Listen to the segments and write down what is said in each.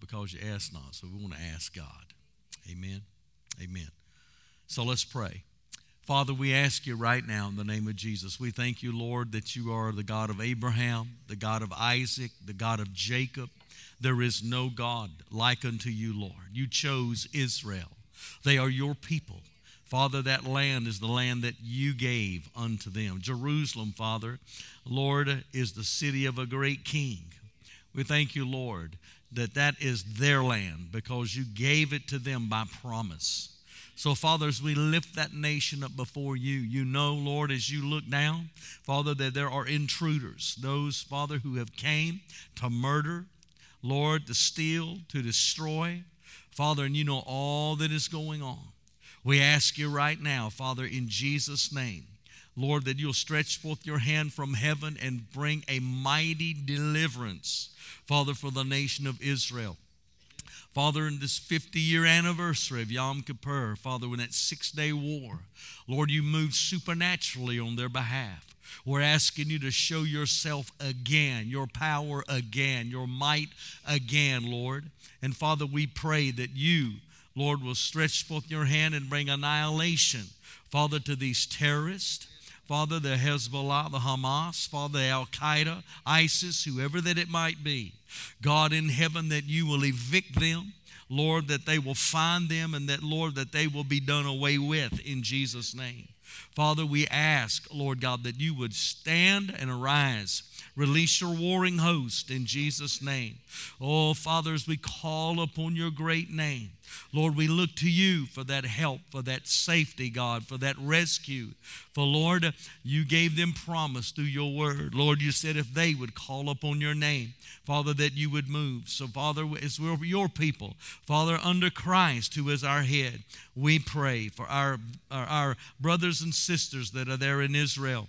because you ask not. So we want to ask God. Amen. Amen. So let's pray. Father, we ask you right now in the name of Jesus. We thank you, Lord, that you are the God of Abraham, the God of Isaac, the God of Jacob. There is no God like unto you, Lord. You chose Israel, they are your people. Father, that land is the land that you gave unto them. Jerusalem, Father, Lord, is the city of a great king. We thank you, Lord, that that is their land because you gave it to them by promise. So, Father, as we lift that nation up before you, you know, Lord, as you look down, Father, that there are intruders, those, Father, who have came to murder, Lord, to steal, to destroy. Father, and you know all that is going on. We ask you right now, Father, in Jesus' name, Lord, that you'll stretch forth your hand from heaven and bring a mighty deliverance, Father, for the nation of Israel. Father, in this 50 year anniversary of Yom Kippur, Father, in that six day war, Lord, you moved supernaturally on their behalf. We're asking you to show yourself again, your power again, your might again, Lord. And Father, we pray that you, Lord, will stretch forth your hand and bring annihilation, Father, to these terrorists. Father, the Hezbollah, the Hamas, Father, Al Qaeda, ISIS, whoever that it might be. God in heaven, that you will evict them. Lord, that they will find them and that, Lord, that they will be done away with in Jesus' name. Father, we ask, Lord God, that you would stand and arise Release your warring host in Jesus' name. Oh, Father, as we call upon your great name, Lord, we look to you for that help, for that safety, God, for that rescue. For Lord, you gave them promise through your word. Lord, you said if they would call upon your name, Father, that you would move. So, Father, as we're your people, Father, under Christ, who is our head, we pray for our, our, our brothers and sisters that are there in Israel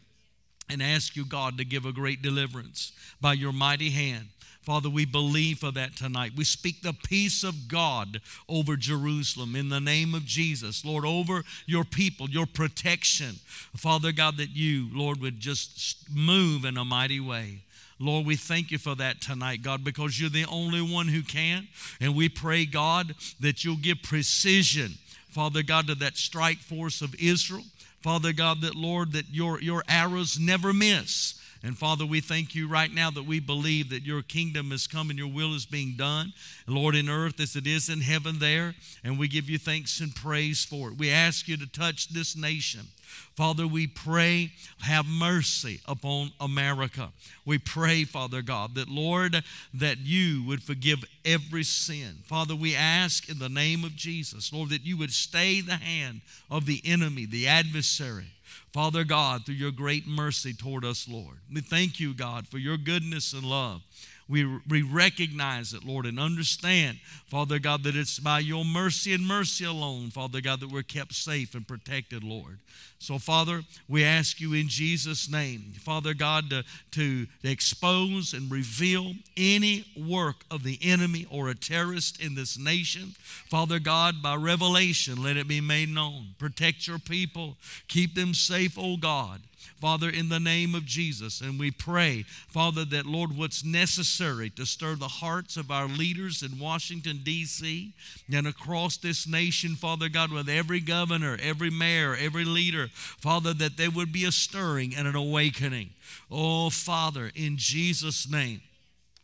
and ask you, God, to give a great deliverance by your mighty hand. Father, we believe for that tonight. We speak the peace of God over Jerusalem in the name of Jesus. Lord, over your people, your protection. Father God, that you, Lord, would just move in a mighty way. Lord, we thank you for that tonight, God, because you're the only one who can. And we pray, God, that you'll give precision, Father God, to that strike force of Israel. Father God, that Lord, that your, your arrows never miss. And Father, we thank you right now that we believe that your kingdom has come and your will is being done, Lord, in earth as it is in heaven there. And we give you thanks and praise for it. We ask you to touch this nation. Father, we pray, have mercy upon America. We pray, Father God, that Lord, that you would forgive every sin. Father, we ask in the name of Jesus, Lord, that you would stay the hand of the enemy, the adversary. Father God, through your great mercy toward us, Lord. We thank you, God, for your goodness and love. We, we recognize it, Lord, and understand, Father God, that it's by your mercy and mercy alone, Father God, that we're kept safe and protected, Lord. So, Father, we ask you in Jesus' name, Father God, to, to expose and reveal any work of the enemy or a terrorist in this nation. Father God, by revelation, let it be made known. Protect your people, keep them safe, O God. Father, in the name of Jesus. And we pray, Father, that, Lord, what's necessary to stir the hearts of our leaders in Washington, D.C., and across this nation, Father God, with every governor, every mayor, every leader, Father, that there would be a stirring and an awakening. Oh, Father, in Jesus' name.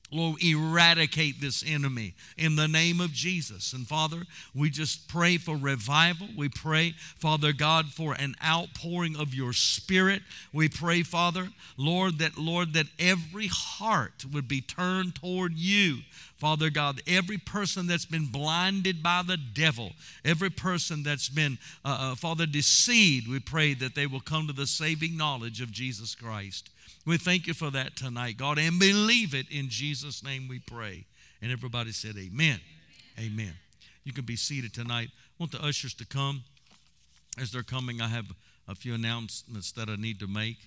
Lord, eradicate this enemy in the name of Jesus. And Father, we just pray for revival. We pray, Father God, for an outpouring of your spirit. We pray, Father, Lord, that Lord, that every heart would be turned toward you. Father God, every person that's been blinded by the devil, every person that's been, uh, uh, Father, deceived, we pray that they will come to the saving knowledge of Jesus Christ. We thank you for that tonight, God, and believe it in Jesus' name we pray. And everybody said, Amen. Amen. You can be seated tonight. I want the ushers to come. As they're coming, I have a few announcements that I need to make.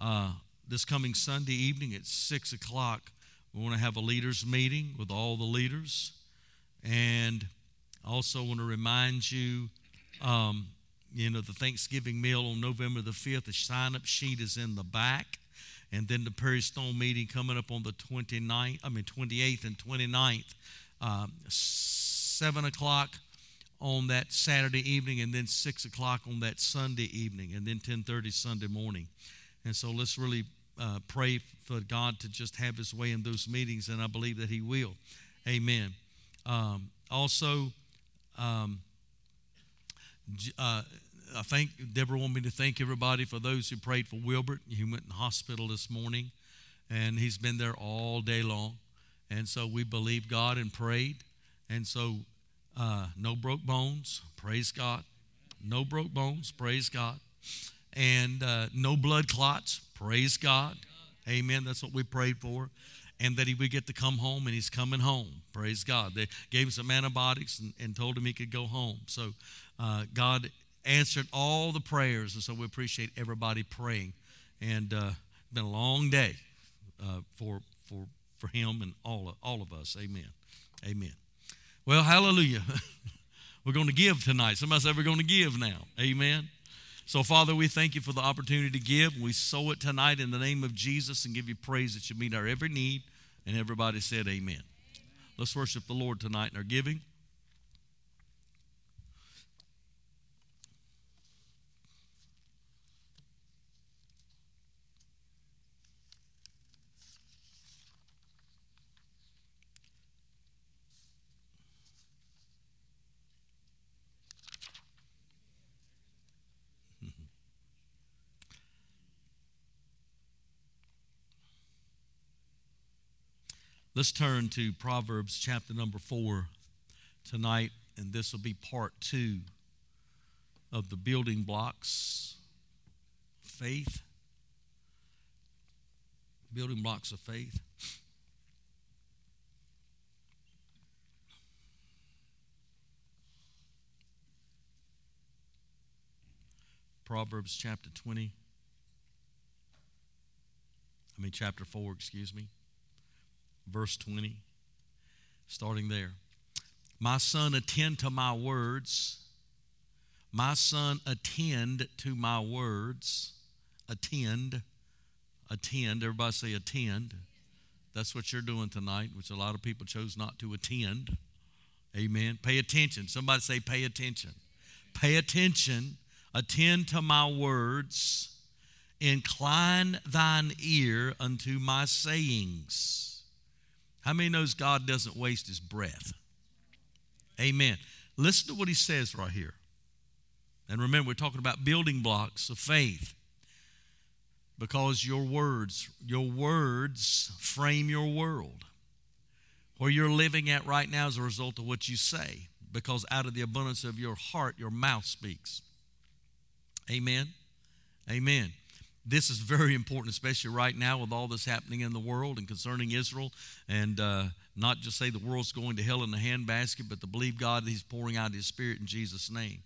Uh, this coming Sunday evening at 6 o'clock, we want to have a leaders' meeting with all the leaders. And also want to remind you, um, you know, the Thanksgiving meal on November the 5th, the sign up sheet is in the back. And then the Perry Stone meeting coming up on the 29th, I mean 28th and 29th. um, 7 o'clock on that Saturday evening, and then 6 o'clock on that Sunday evening, and then 10.30 Sunday morning. And so let's really uh, pray for God to just have his way in those meetings, and I believe that he will. Amen. Um, also, um, uh, I think Deborah wanted me to thank everybody for those who prayed for Wilbert. He went in hospital this morning, and he's been there all day long. And so we believed God and prayed. And so uh, no broke bones, praise God. No broke bones, praise God. And uh, no blood clots, praise God. Amen. That's what we prayed for. And that he would get to come home, and he's coming home. Praise God. They gave him some antibiotics and, and told him he could go home. So uh, God answered all the prayers, and so we appreciate everybody praying. And uh, been a long day uh, for for for him and all of, all of us. Amen. Amen. Well, hallelujah. we're going to give tonight. Somebody said we're going to give now. Amen. So, Father, we thank you for the opportunity to give. We sow it tonight in the name of Jesus and give you praise that you meet our every need. And everybody said, Amen. Let's worship the Lord tonight in our giving. Let's turn to Proverbs chapter number four tonight, and this will be part two of the building blocks faith. Building blocks of faith. Proverbs chapter 20. I mean, chapter 4, excuse me verse 20, starting there. My son, attend to my words. My son, attend to my words. Attend. Attend. Everybody say attend. That's what you're doing tonight, which a lot of people chose not to attend. Amen. Pay attention. Somebody say, pay attention. Pay attention. Attend to my words. Incline thine ear unto my sayings. How many knows God doesn't waste his breath? Amen. Listen to what he says right here. And remember, we're talking about building blocks of faith. Because your words, your words frame your world. Where you're living at right now is a result of what you say. Because out of the abundance of your heart, your mouth speaks. Amen. Amen. This is very important, especially right now with all this happening in the world and concerning Israel. And uh, not just say the world's going to hell in a handbasket, but to believe God He's pouring out His Spirit in Jesus' name.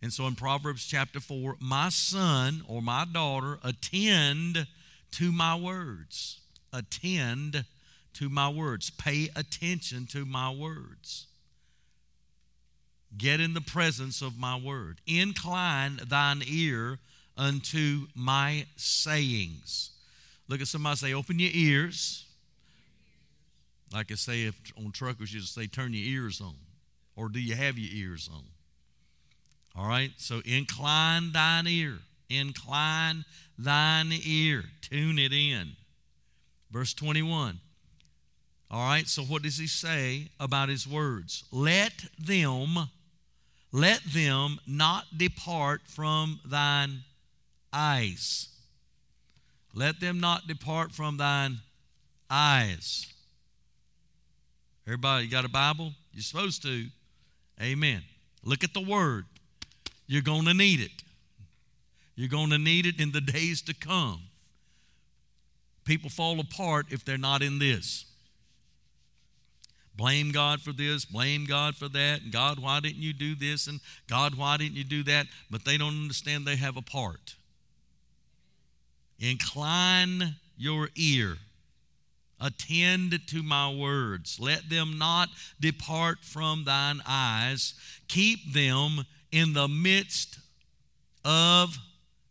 And so in Proverbs chapter 4, my son or my daughter, attend to my words. Attend to my words. Pay attention to my words. Get in the presence of my word. Incline thine ear unto my sayings. Look at somebody say, open your ears. Like I say, if on truckers, you just say, turn your ears on. Or do you have your ears on? All right, so incline thine ear. Incline thine ear. Tune it in. Verse 21. All right, so what does he say about his words? Let them, let them not depart from thine eyes. Let them not depart from thine eyes. Everybody, you got a Bible? You're supposed to. Amen. Look at the word. You're going to need it. You're going to need it in the days to come. People fall apart if they're not in this. Blame God for this, blame God for that, and God, why didn't you do this? And God, why didn't you do that? But they don't understand they have a part. Incline your ear. Attend to my words. Let them not depart from thine eyes. Keep them in the midst of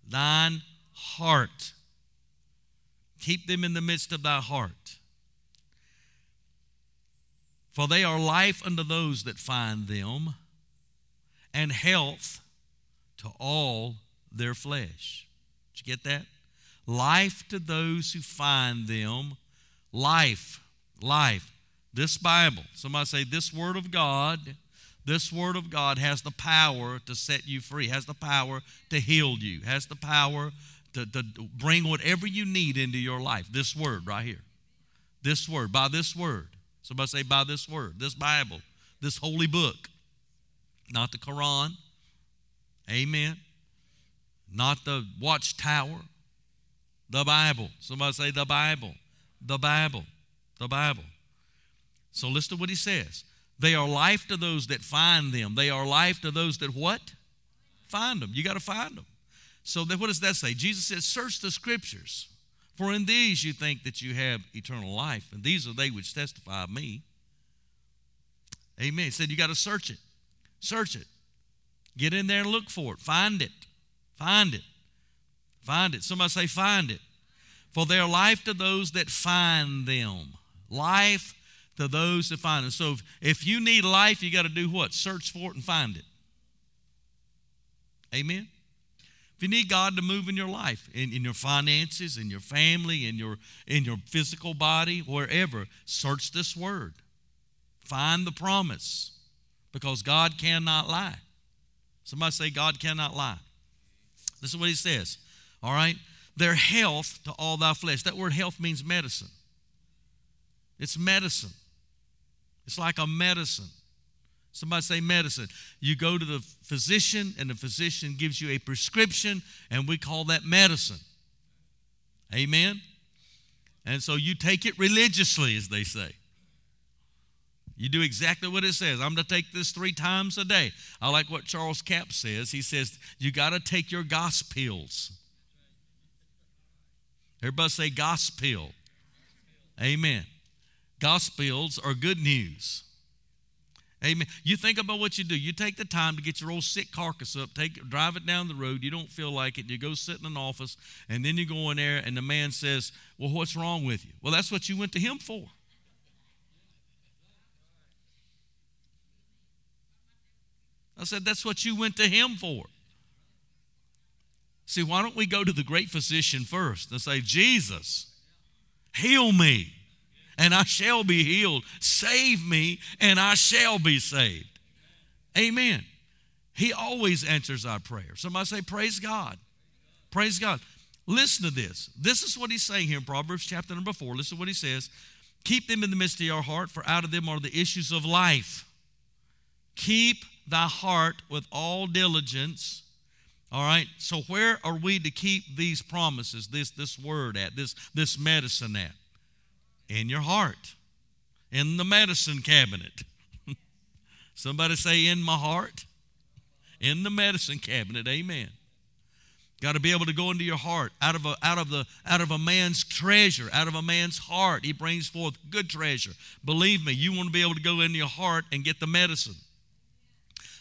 thine heart. Keep them in the midst of thy heart. For they are life unto those that find them, and health to all their flesh. Did you get that? Life to those who find them. Life, life. This Bible, somebody say, this Word of God, this Word of God has the power to set you free, has the power to heal you, has the power to, to bring whatever you need into your life. This Word right here. This Word, by this Word. Somebody say, by this Word, this Bible, this holy book. Not the Quran. Amen. Not the watchtower. The Bible. Somebody say, the Bible. The Bible. The Bible. So listen to what he says. They are life to those that find them. They are life to those that what? Find them. You got to find them. So that, what does that say? Jesus says, Search the scriptures, for in these you think that you have eternal life, and these are they which testify of me. Amen. He said, You got to search it. Search it. Get in there and look for it. Find it. Find it. Find it. Somebody say, Find it. For they are life to those that find them. Life to those that find them. So if, if you need life, you got to do what? Search for it and find it. Amen. If you need God to move in your life, in, in your finances, in your family, in your in your physical body, wherever, search this word. Find the promise. Because God cannot lie. Somebody say, God cannot lie. This is what he says. All right? Their health to all thy flesh. That word health means medicine. It's medicine. It's like a medicine. Somebody say medicine. You go to the physician, and the physician gives you a prescription, and we call that medicine. Amen? And so you take it religiously, as they say. You do exactly what it says. I'm to take this three times a day. I like what Charles Capps says. He says, You got to take your gospels. Everybody say gospel. Amen. Gospels are good news. Amen. You think about what you do. You take the time to get your old sick carcass up, take drive it down the road. You don't feel like it. You go sit in an office, and then you go in there, and the man says, "Well, what's wrong with you?" Well, that's what you went to him for. I said, "That's what you went to him for." See, why don't we go to the great physician first and say, "Jesus, heal me." and I shall be healed. Save me, and I shall be saved. Amen. He always answers our prayer. Somebody say, Praise God. Praise God. Listen to this. This is what he's saying here in Proverbs chapter number four. Listen to what he says. Keep them in the midst of your heart, for out of them are the issues of life. Keep thy heart with all diligence. All right. So where are we to keep these promises, this this word at, this this medicine at? in your heart, in the medicine cabinet. Somebody say, in my heart, in the medicine cabinet. Amen. Got to be able to go into your heart. Out of a out of the out of a man's treasure, out of a man's heart, he brings forth good treasure. Believe me, you want to be able to go into your heart and get the medicine.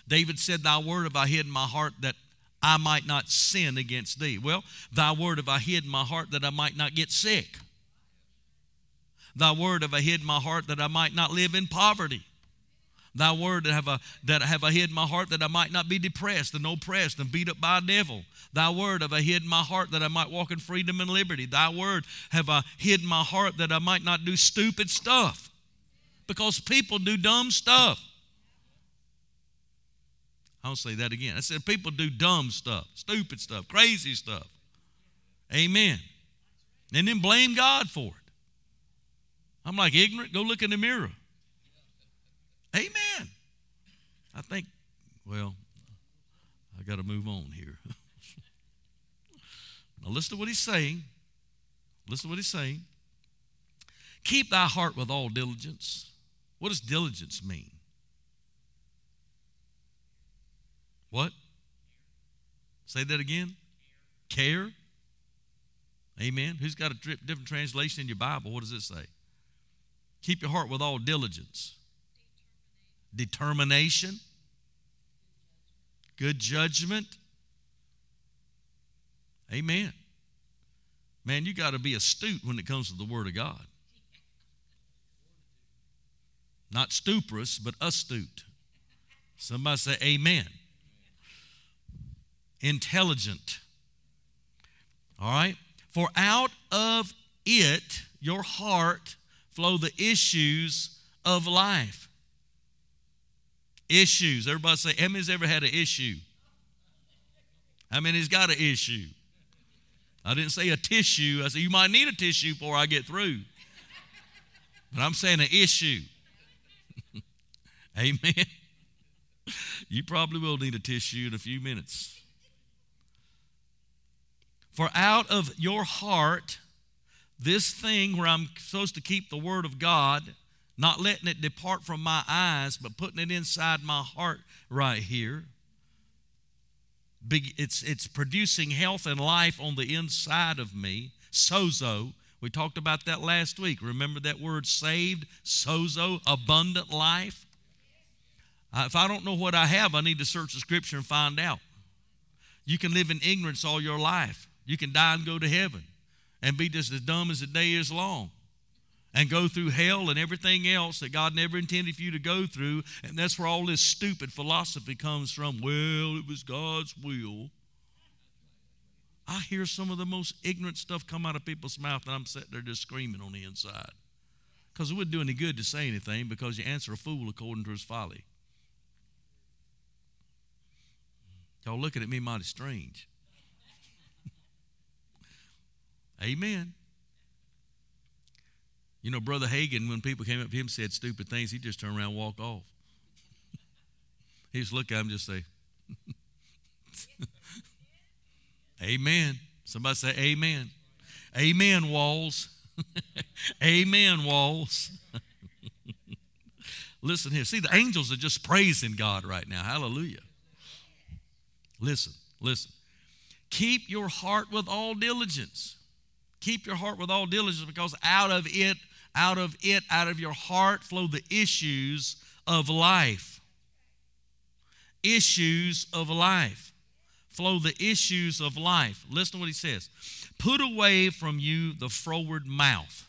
David said, Thy word have I hid in my heart that I might not sin against thee. Well, thy word have I hid in my heart that I might not get sick. Thy word have I hid in my heart that I might not live in poverty. Thy word have I, that have I hid in my heart that I might not be depressed and oppressed and beat up by a devil. Thy word have I hid in my heart that I might walk in freedom and liberty. Thy word have I hid in my heart that I might not do stupid stuff. Because people do dumb stuff. I'll say that again. I said people do dumb stuff, stupid stuff, crazy stuff. Amen. And then blame God for it. I'm like ignorant. Go look in the mirror. Amen. I think, well, I got to move on here. now, listen to what he's saying. Listen to what he's saying. Keep thy heart with all diligence. What does diligence mean? What? Say that again. Care. Amen. Who's got a different translation in your Bible? What does it say? Keep your heart with all diligence, determination, good judgment. Amen. Man, you got to be astute when it comes to the Word of God. Not stuporous, but astute. Somebody say amen. Intelligent. All right? For out of it, your heart, flow the issues of life. Issues. Everybody say, how many's ever had an issue? How many's got an issue? I didn't say a tissue. I said, you might need a tissue before I get through. But I'm saying an issue. Amen. You probably will need a tissue in a few minutes. For out of your heart, this thing where I'm supposed to keep the Word of God, not letting it depart from my eyes, but putting it inside my heart right here. It's, it's producing health and life on the inside of me. Sozo. We talked about that last week. Remember that word saved? Sozo, abundant life. Uh, if I don't know what I have, I need to search the scripture and find out. You can live in ignorance all your life. You can die and go to heaven and be just as dumb as the day is long and go through hell and everything else that God never intended for you to go through. And that's where all this stupid philosophy comes from. Well, it was God's will. I hear some of the most ignorant stuff come out of people's mouth, and I'm sitting there just screaming on the inside. Because it wouldn't do any good to say anything because you answer a fool according to his folly. Y'all looking at me mighty strange. Amen. You know, Brother Hagin, when people came up to him and said stupid things, he just turned around and walked off. he just look at him and just say, Amen. Somebody say, Amen. Amen, walls. Amen, walls. Listen here. See, the angels are just praising God right now. Hallelujah. Listen, listen. Keep your heart with all diligence. Keep your heart with all diligence because out of it out of it, out of your heart, flow the issues of life. Issues of life. Flow the issues of life. Listen to what he says. Put away from you the froward mouth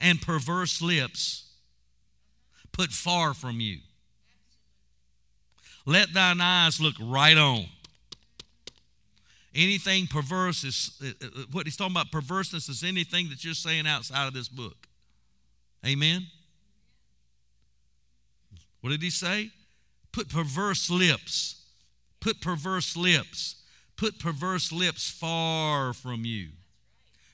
and perverse lips. Put far from you. Let thine eyes look right on Anything perverse is uh, uh, what he's talking about perverseness is anything that you're saying outside of this book. Amen. What did he say? Put perverse lips. Put perverse lips. Put perverse lips far from you.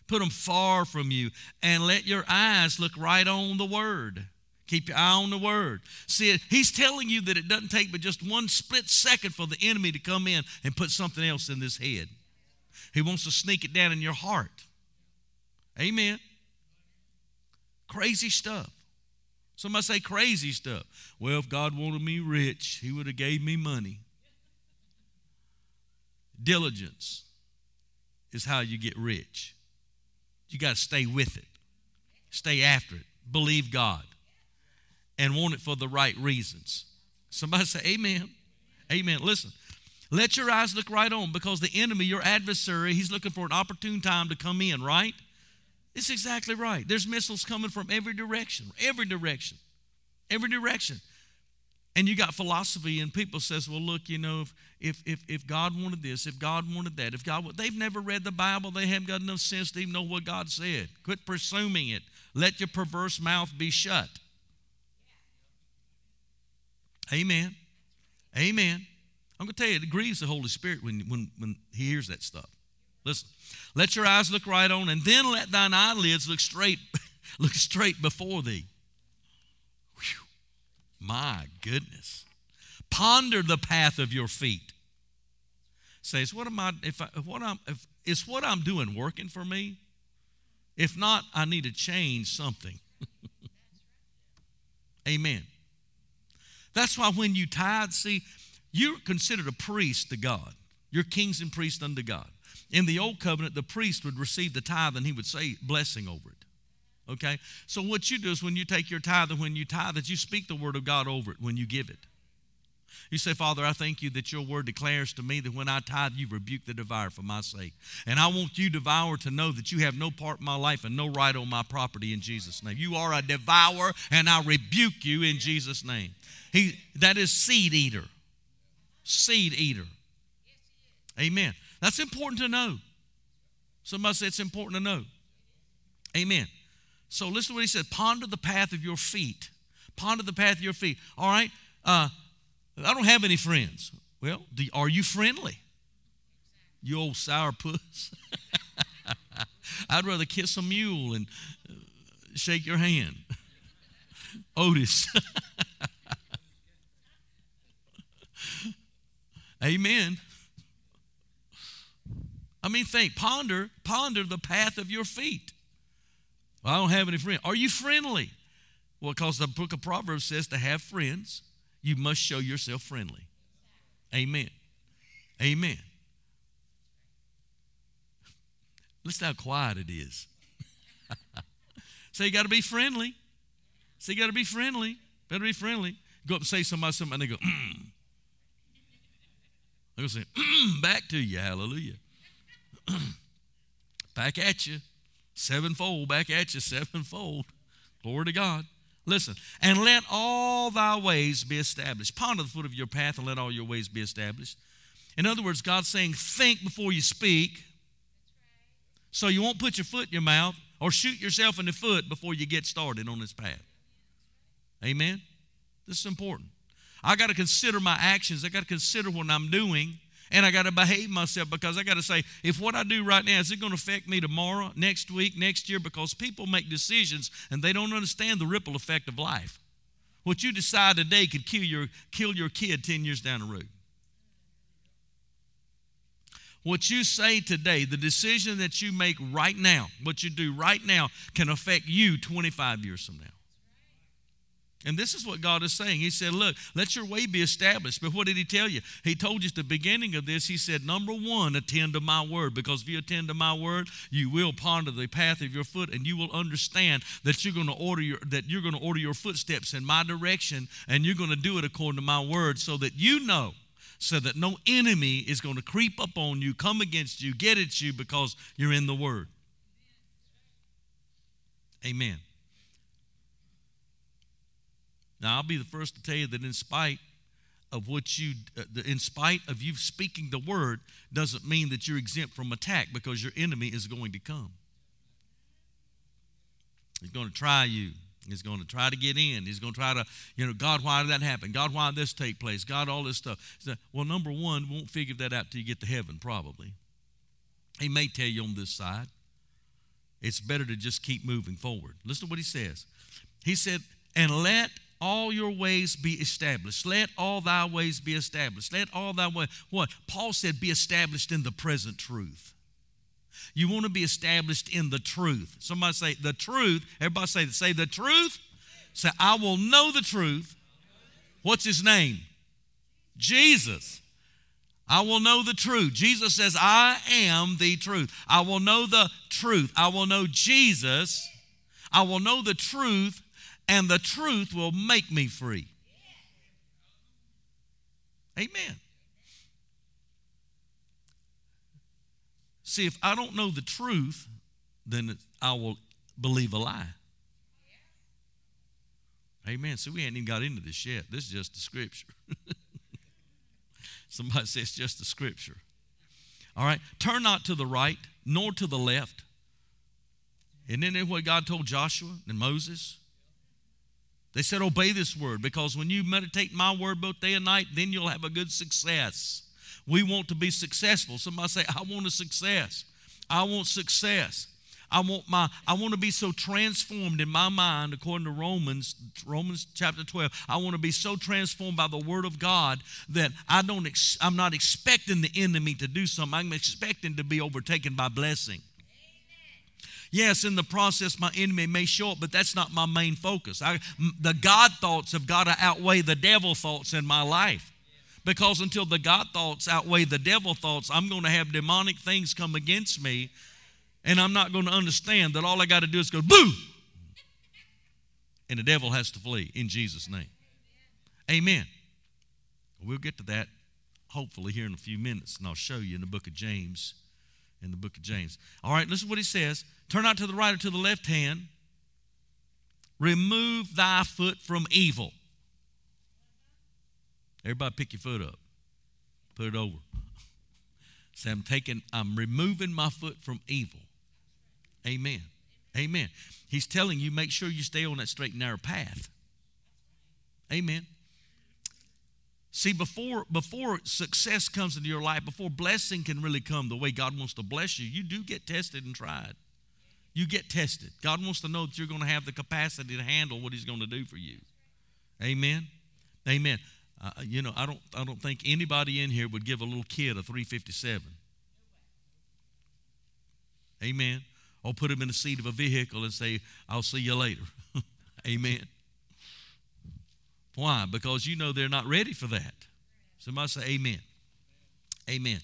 Put them far from you and let your eyes look right on the word. Keep your eye on the word. See, he's telling you that it doesn't take but just one split second for the enemy to come in and put something else in this head. He wants to sneak it down in your heart. Amen. Crazy stuff. Somebody say crazy stuff. Well, if God wanted me rich, he would have gave me money. Diligence is how you get rich. You got to stay with it. Stay after it. Believe God and want it for the right reasons. Somebody say, Amen. Amen. Listen, let your eyes look right on because the enemy, your adversary, he's looking for an opportune time to come in, right? It's exactly right. There's missiles coming from every direction, every direction, every direction. And you got philosophy, and people says, "Well, look, you know, if if if, God wanted this, if God wanted that, if God they've never read the Bible, they haven't got enough sense to even know what God said. Quit presuming it. Let your perverse mouth be shut. Amen. Amen. I'm going to tell you, it grieves the Holy Spirit when, when, when He hears that stuff. Listen, let your eyes look right on, and then let thine eyelids look straight, look straight before thee. Whew. My goodness. Ponder the path of your feet. Says, what am I, if I, what I'm, if, is what I'm doing working for me? If not, I need to change something. Amen. That's why when you tithe, see, you're considered a priest to God. You're kings and priests unto God. In the old covenant, the priest would receive the tithe and he would say blessing over it. Okay? So what you do is when you take your tithe and when you tithe that you speak the word of God over it when you give it. You say, Father, I thank you that your word declares to me that when I tithe, you rebuke the devourer for my sake. And I want you, devourer, to know that you have no part in my life and no right on my property in Jesus' name. You are a devourer, and I rebuke you in Jesus' name. He, that is seed eater. Seed eater. Amen. That's important to know. Somebody said it's important to know. Amen. So listen to what he said ponder the path of your feet. Ponder the path of your feet. All right? Uh, I don't have any friends. Well, do, are you friendly? You old sour puss. I'd rather kiss a mule and uh, shake your hand. Otis. Amen. I mean, think, ponder, ponder the path of your feet. Well, I don't have any friends. Are you friendly? Well, because the book of Proverbs says to have friends, you must show yourself friendly. Amen. Amen. Listen how quiet it is. so you got to be friendly. So you got to be friendly. Better be friendly. Go up and say somebody something, and they go, mm. They're going to say, mm, back to you. Hallelujah. back at you. Sevenfold. Back at you. Sevenfold. Glory to God. Listen, and let all thy ways be established. Ponder the foot of your path and let all your ways be established. In other words, God's saying, think before you speak so you won't put your foot in your mouth or shoot yourself in the foot before you get started on this path. Amen? This is important. I got to consider my actions, I got to consider what I'm doing and I got to behave myself because I got to say, if what I do right now, is it going to affect me tomorrow, next week, next year? Because people make decisions and they don't understand the ripple effect of life. What you decide today could kill your, kill your kid 10 years down the road. What you say today, the decision that you make right now, what you do right now, can affect you 25 years from now. And this is what God is saying. He said, Look, let your way be established. But what did He tell you? He told you at the beginning of this, He said, Number one, attend to my word. Because if you attend to my word, you will ponder the path of your foot and you will understand that you're going to order your that you're going to order your footsteps in my direction and you're going to do it according to my word so that you know so that no enemy is going to creep up on you, come against you, get at you because you're in the word. Amen. Now, I'll be the first to tell you that in spite of what you, uh, in spite of you speaking the word, doesn't mean that you're exempt from attack because your enemy is going to come. He's going to try you. He's going to try to get in. He's going to try to, you know, God, why did that happen? God, why did this take place? God, all this stuff. well, number one, won't figure that out till you get to heaven, probably. He may tell you on this side. It's better to just keep moving forward. Listen to what he says. He said, and let all your ways be established. Let all thy ways be established. Let all thy ways, what? Paul said, be established in the present truth. You want to be established in the truth. Somebody say, the truth. Everybody say, say the truth. Say, I will know the truth. What's his name? Jesus. I will know the truth. Jesus says, I am the truth. I will know the truth. I will know Jesus. I will know the truth and the truth will make me free. Amen. See, if I don't know the truth, then I will believe a lie. Amen. So we ain't even got into this yet. This is just the scripture. Somebody says it's just the scripture. All right. Turn not to the right nor to the left. Isn't that what God told Joshua and Moses? They said, Obey this word because when you meditate my word both day and night, then you'll have a good success. We want to be successful. Somebody say, I want a success. I want success. I want my I want to be so transformed in my mind according to Romans Romans chapter 12. I want to be so transformed by the word of God that I don't ex, I'm not expecting the enemy to do something. I'm expecting to be overtaken by blessing. Yes, in the process, my enemy may show up, but that's not my main focus. I, the God thoughts have got to outweigh the devil thoughts in my life. Because until the God thoughts outweigh the devil thoughts, I'm going to have demonic things come against me, and I'm not going to understand that all I got to do is go, boo! And the devil has to flee in Jesus' name. Amen. We'll get to that hopefully here in a few minutes, and I'll show you in the book of James. In the book of James. All right, listen to what he says. Turn not to the right or to the left hand. Remove thy foot from evil. Everybody pick your foot up. Put it over. Say, I'm taking, I'm removing my foot from evil. Amen. Amen. He's telling you, make sure you stay on that straight and narrow path. Amen. See, before before success comes into your life, before blessing can really come the way God wants to bless you, you do get tested and tried. You get tested. God wants to know that you're going to have the capacity to handle what He's going to do for you. Amen. Amen. Uh, you know, I don't I don't think anybody in here would give a little kid a 357. Amen. Or put him in the seat of a vehicle and say, I'll see you later. Amen. Why? Because you know they're not ready for that. Somebody say amen. Amen.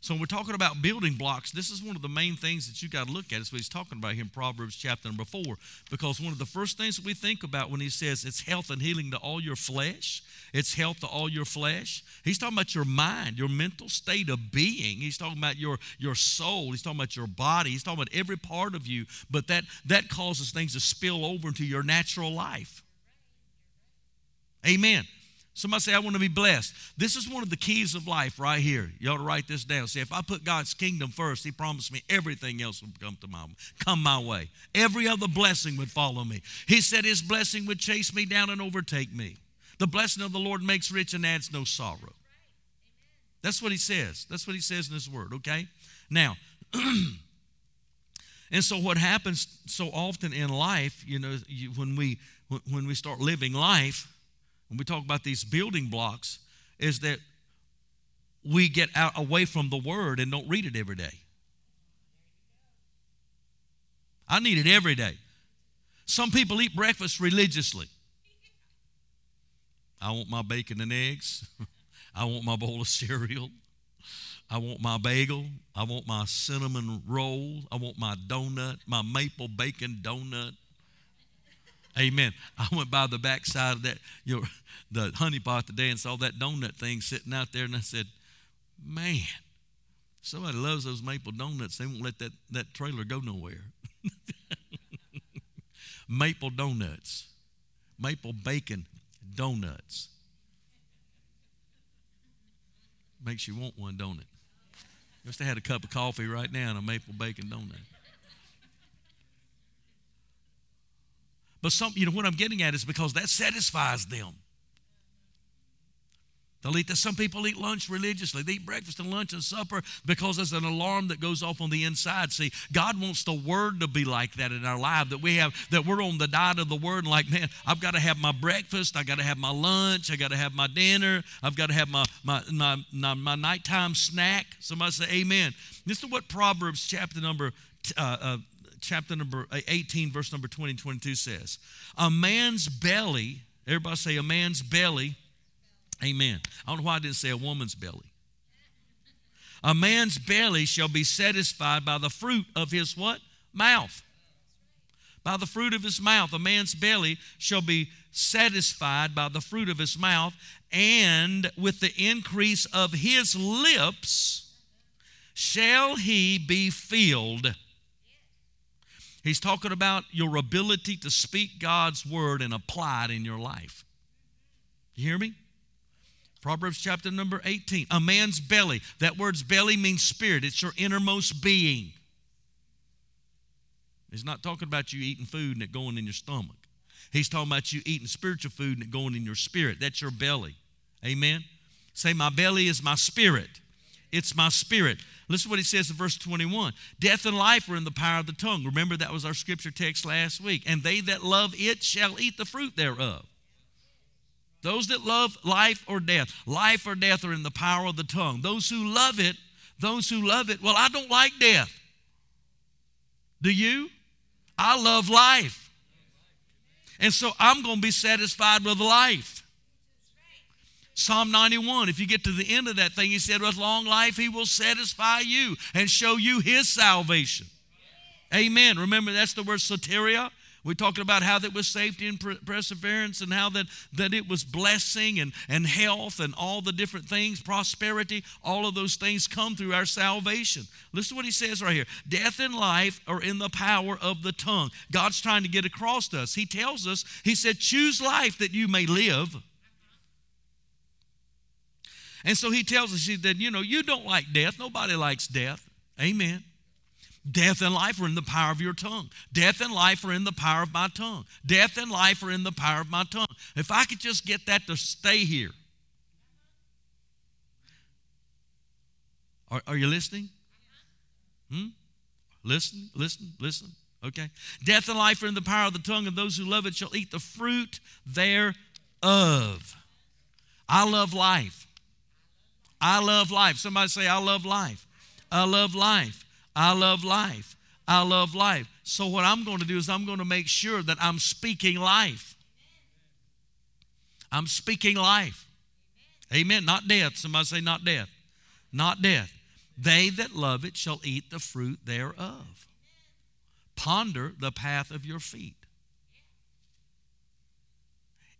So when we're talking about building blocks, this is one of the main things that you got to look at. It's what he's talking about here in Proverbs chapter number four. Because one of the first things that we think about when he says it's health and healing to all your flesh, it's health to all your flesh. He's talking about your mind, your mental state of being. He's talking about your, your soul. He's talking about your body. He's talking about every part of you. But that, that causes things to spill over into your natural life. Amen. Somebody say, I want to be blessed. This is one of the keys of life right here. You ought to write this down. See, if I put God's kingdom first, He promised me everything else would come to my come my way. Every other blessing would follow me. He said His blessing would chase me down and overtake me. The blessing of the Lord makes rich and adds no sorrow. That's what He says. That's what He says in His Word. Okay. Now. and so what happens so often in life, you know, you, when we when we start living life when we talk about these building blocks, is that we get out away from the word and don't read it every day. I need it every day. Some people eat breakfast religiously. I want my bacon and eggs. I want my bowl of cereal. I want my bagel. I want my cinnamon roll. I want my donut, my maple bacon donut. Amen. I went by the backside of that, you know, the honey pot today and saw that donut thing sitting out there, and I said, man, somebody loves those maple donuts. They won't let that, that trailer go nowhere. maple donuts, maple bacon donuts. Makes you want one, don't it? Wish had a cup of coffee right now and a maple bacon donut. But some, you know, what I'm getting at is because that satisfies them. They'll eat that. Some people eat lunch religiously. They eat breakfast and lunch and supper because there's an alarm that goes off on the inside. See, God wants the word to be like that in our life, that we have, that we're on the diet of the word and like, man, I've got to have my breakfast, I got to have my lunch, I got to have my dinner, I've got to have my my, my, my, my nighttime snack. Somebody say amen. This is what Proverbs chapter number uh, uh, chapter number uh, 18, verse number 20 and 22 says. A man's belly, everybody say a man's belly. Amen. I don't know why I didn't say a woman's belly. A man's belly shall be satisfied by the fruit of his what? Mouth. By the fruit of his mouth. A man's belly shall be satisfied by the fruit of his mouth, and with the increase of his lips shall he be filled. He's talking about your ability to speak God's word and apply it in your life. You hear me? Proverbs chapter number 18. A man's belly. That word's belly means spirit, it's your innermost being. He's not talking about you eating food and it going in your stomach. He's talking about you eating spiritual food and it going in your spirit. That's your belly. Amen. Say, My belly is my spirit. It's my spirit. Listen to what he says in verse 21. Death and life are in the power of the tongue. Remember, that was our scripture text last week. And they that love it shall eat the fruit thereof. Those that love life or death, life or death are in the power of the tongue. Those who love it, those who love it, well, I don't like death. Do you? I love life. And so I'm going to be satisfied with life. Psalm 91, if you get to the end of that thing, he said, With long life, he will satisfy you and show you his salvation. Amen. Remember, that's the word soteria, We talked about how that was safety and perseverance and how that, that it was blessing and, and health and all the different things, prosperity, all of those things come through our salvation. Listen to what he says right here Death and life are in the power of the tongue. God's trying to get across to us. He tells us, He said, choose life that you may live. And so he tells us that, you know, you don't like death. Nobody likes death. Amen. Death and life are in the power of your tongue. Death and life are in the power of my tongue. Death and life are in the power of my tongue. If I could just get that to stay here. Are, are you listening? Hmm? Listen, listen, listen. Okay. Death and life are in the power of the tongue, and those who love it shall eat the fruit thereof. I love life. I love life. Somebody say, I love life. I love life. I love life. I love life. So, what I'm going to do is I'm going to make sure that I'm speaking life. I'm speaking life. Amen. Not death. Somebody say, not death. Not death. They that love it shall eat the fruit thereof. Ponder the path of your feet.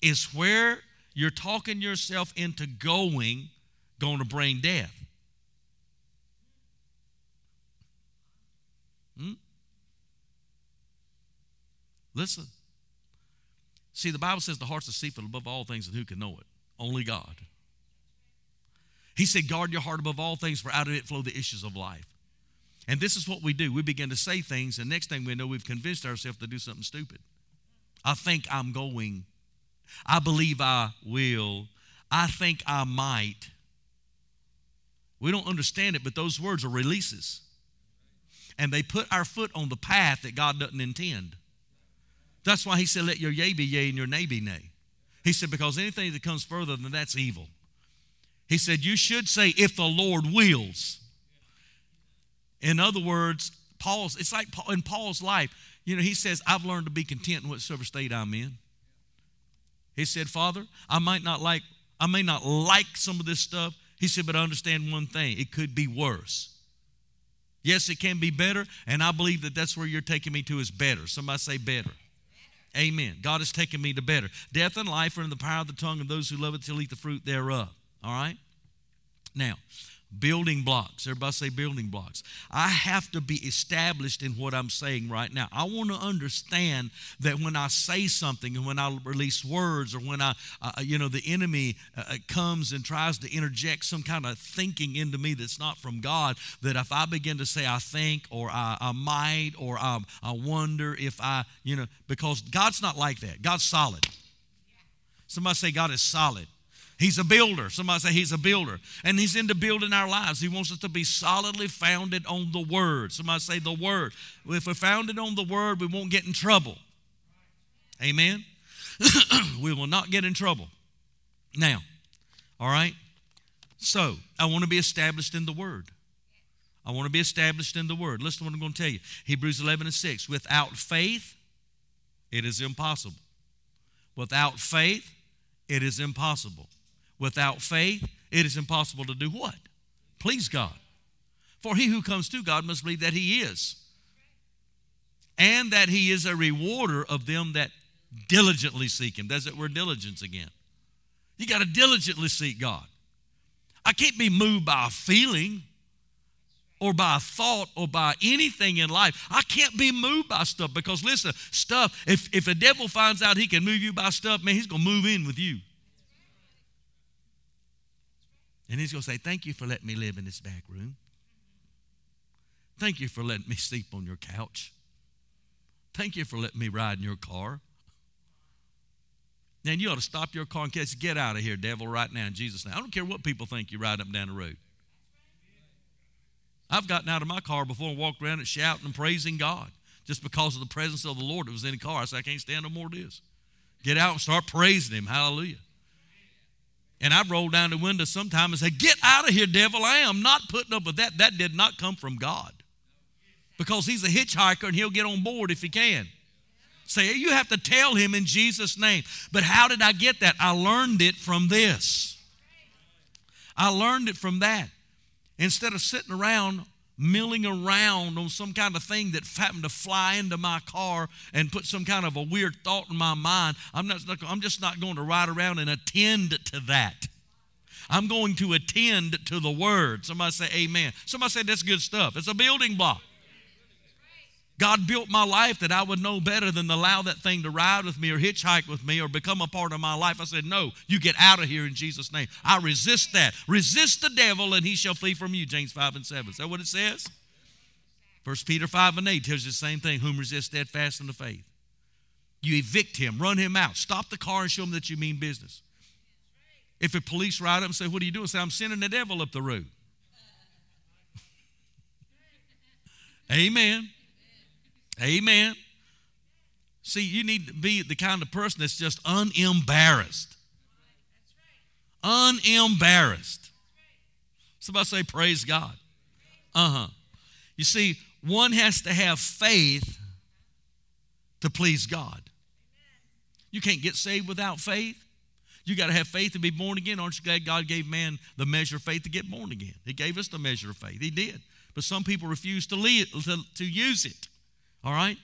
Is where you're talking yourself into going going to bring death. Hmm? Listen. See, the Bible says the heart's deceitful above all things, and who can know it? Only God. He said, Guard your heart above all things, for out of it flow the issues of life. And this is what we do. We begin to say things, and next thing we know, we've convinced ourselves to do something stupid. I think I'm going. I believe I will. I think I might. We don't understand it, but those words are releases and they put our foot on the path that God doesn't intend. That's why he said, Let your yea be yea and your nay be nay. He said, Because anything that comes further than that's evil. He said, You should say, If the Lord wills. In other words, Paul's, it's like in Paul's life, you know, he says, I've learned to be content in whatsoever state I'm in. He said, Father, I might not like, I may not like some of this stuff. He said, but understand one thing it could be worse. Yes, it can be better, and I believe that that's where you're taking me to is better. Somebody say better. better. Amen. God has taken me to better. Death and life are in the power of the tongue, and those who love it shall eat the fruit thereof. All right? Now, building blocks. Everybody say building blocks. I have to be established in what I'm saying right now. I want to understand that when I say something and when I release words or when I, uh, you know, the enemy uh, uh, comes and tries to interject some kind of thinking into me that's not from God, that if I begin to say I think or I, I might or I, I wonder if I, you know, because God's not like that. God's solid. Somebody say God is solid. He's a builder. Somebody say he's a builder. And he's into building our lives. He wants us to be solidly founded on the word. Somebody say the word. If we're founded on the word, we won't get in trouble. Amen. we will not get in trouble. Now, all right? So, I want to be established in the word. I want to be established in the word. Listen to what I'm going to tell you. Hebrews 11 and 6. Without faith, it is impossible. Without faith, it is impossible. Without faith, it is impossible to do what? Please God. For he who comes to God must believe that he is, and that he is a rewarder of them that diligently seek him. That's that word diligence again. You got to diligently seek God. I can't be moved by a feeling or by a thought or by anything in life. I can't be moved by stuff because listen, stuff, if, if a devil finds out he can move you by stuff, man, he's going to move in with you. And he's going to say, Thank you for letting me live in this back room. Thank you for letting me sleep on your couch. Thank you for letting me ride in your car. Then you ought to stop your car and catch, get out of here, devil, right now in Jesus' name. I don't care what people think you ride up down the road. I've gotten out of my car before and walked around and shouting and praising God just because of the presence of the Lord that was in the car. I said, I can't stand no more of this. Get out and start praising Him. Hallelujah. And I've rolled down the window sometime and say, Get out of here, devil. I am not putting up with that. That did not come from God. Because he's a hitchhiker and he'll get on board if he can. Say, you have to tell him in Jesus' name. But how did I get that? I learned it from this. I learned it from that. Instead of sitting around milling around on some kind of thing that happened to fly into my car and put some kind of a weird thought in my mind, I'm, not, I'm just not going to ride around and attend to that. I'm going to attend to the word. Somebody say amen. Somebody say that's good stuff. It's a building block. God built my life that I would know better than to allow that thing to ride with me or hitchhike with me or become a part of my life. I said, No, you get out of here in Jesus' name. I resist that. Resist the devil and he shall flee from you. James 5 and 7. Is that what it says? First Peter 5 and 8 tells you the same thing. Whom resist steadfast in the faith. You evict him, run him out, stop the car and show him that you mean business. If a police ride up and say, What are you doing? Say, I'm sending the devil up the road. Amen. Amen. See, you need to be the kind of person that's just unembarrassed. Unembarrassed. Somebody say, Praise God. Uh huh. You see, one has to have faith to please God. You can't get saved without faith. You got to have faith to be born again. Aren't you glad God gave man the measure of faith to get born again? He gave us the measure of faith. He did. But some people refuse to, lead, to, to use it. All right?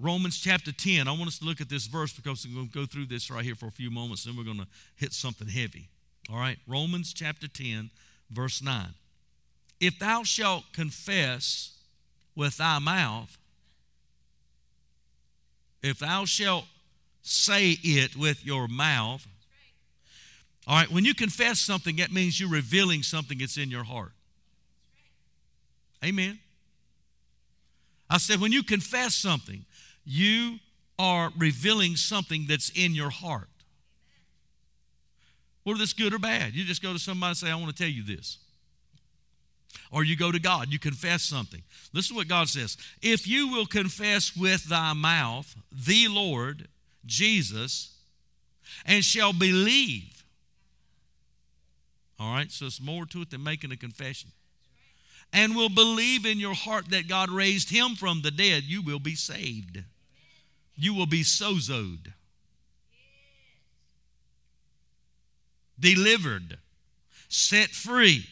Romans chapter 10. I want us to look at this verse because we're going to go through this right here for a few moments, and we're going to hit something heavy. All right? Romans chapter 10, verse 9. If thou shalt confess with thy mouth, if thou shalt say it with your mouth, all right, when you confess something, that means you're revealing something that's in your heart. Amen. I said, when you confess something, you are revealing something that's in your heart. Whether it's good or bad, you just go to somebody and say, I want to tell you this. Or you go to God, you confess something. Listen to what God says. If you will confess with thy mouth the Lord Jesus and shall believe. All right, so it's more to it than making a confession and will believe in your heart that God raised him from the dead, you will be saved. You will be sozoed, delivered, set free.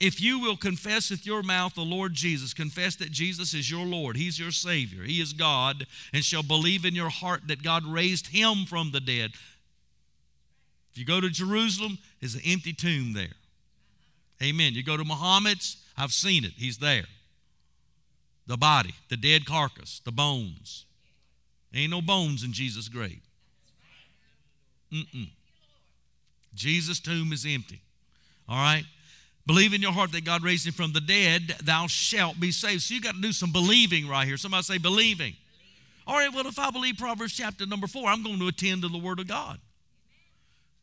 If you will confess with your mouth the Lord Jesus, confess that Jesus is your Lord, He's your Savior, He is God, and shall believe in your heart that God raised Him from the dead. If you go to Jerusalem, there's an empty tomb there. Amen. You go to Muhammad's, I've seen it. He's there. The body, the dead carcass, the bones. Ain't no bones in Jesus' grave. Mm-mm. Jesus' tomb is empty. All right? Believe in your heart that God raised him from the dead, thou shalt be saved. So you got to do some believing right here. Somebody say believing. All right, well, if I believe Proverbs chapter number four, I'm going to attend to the Word of God.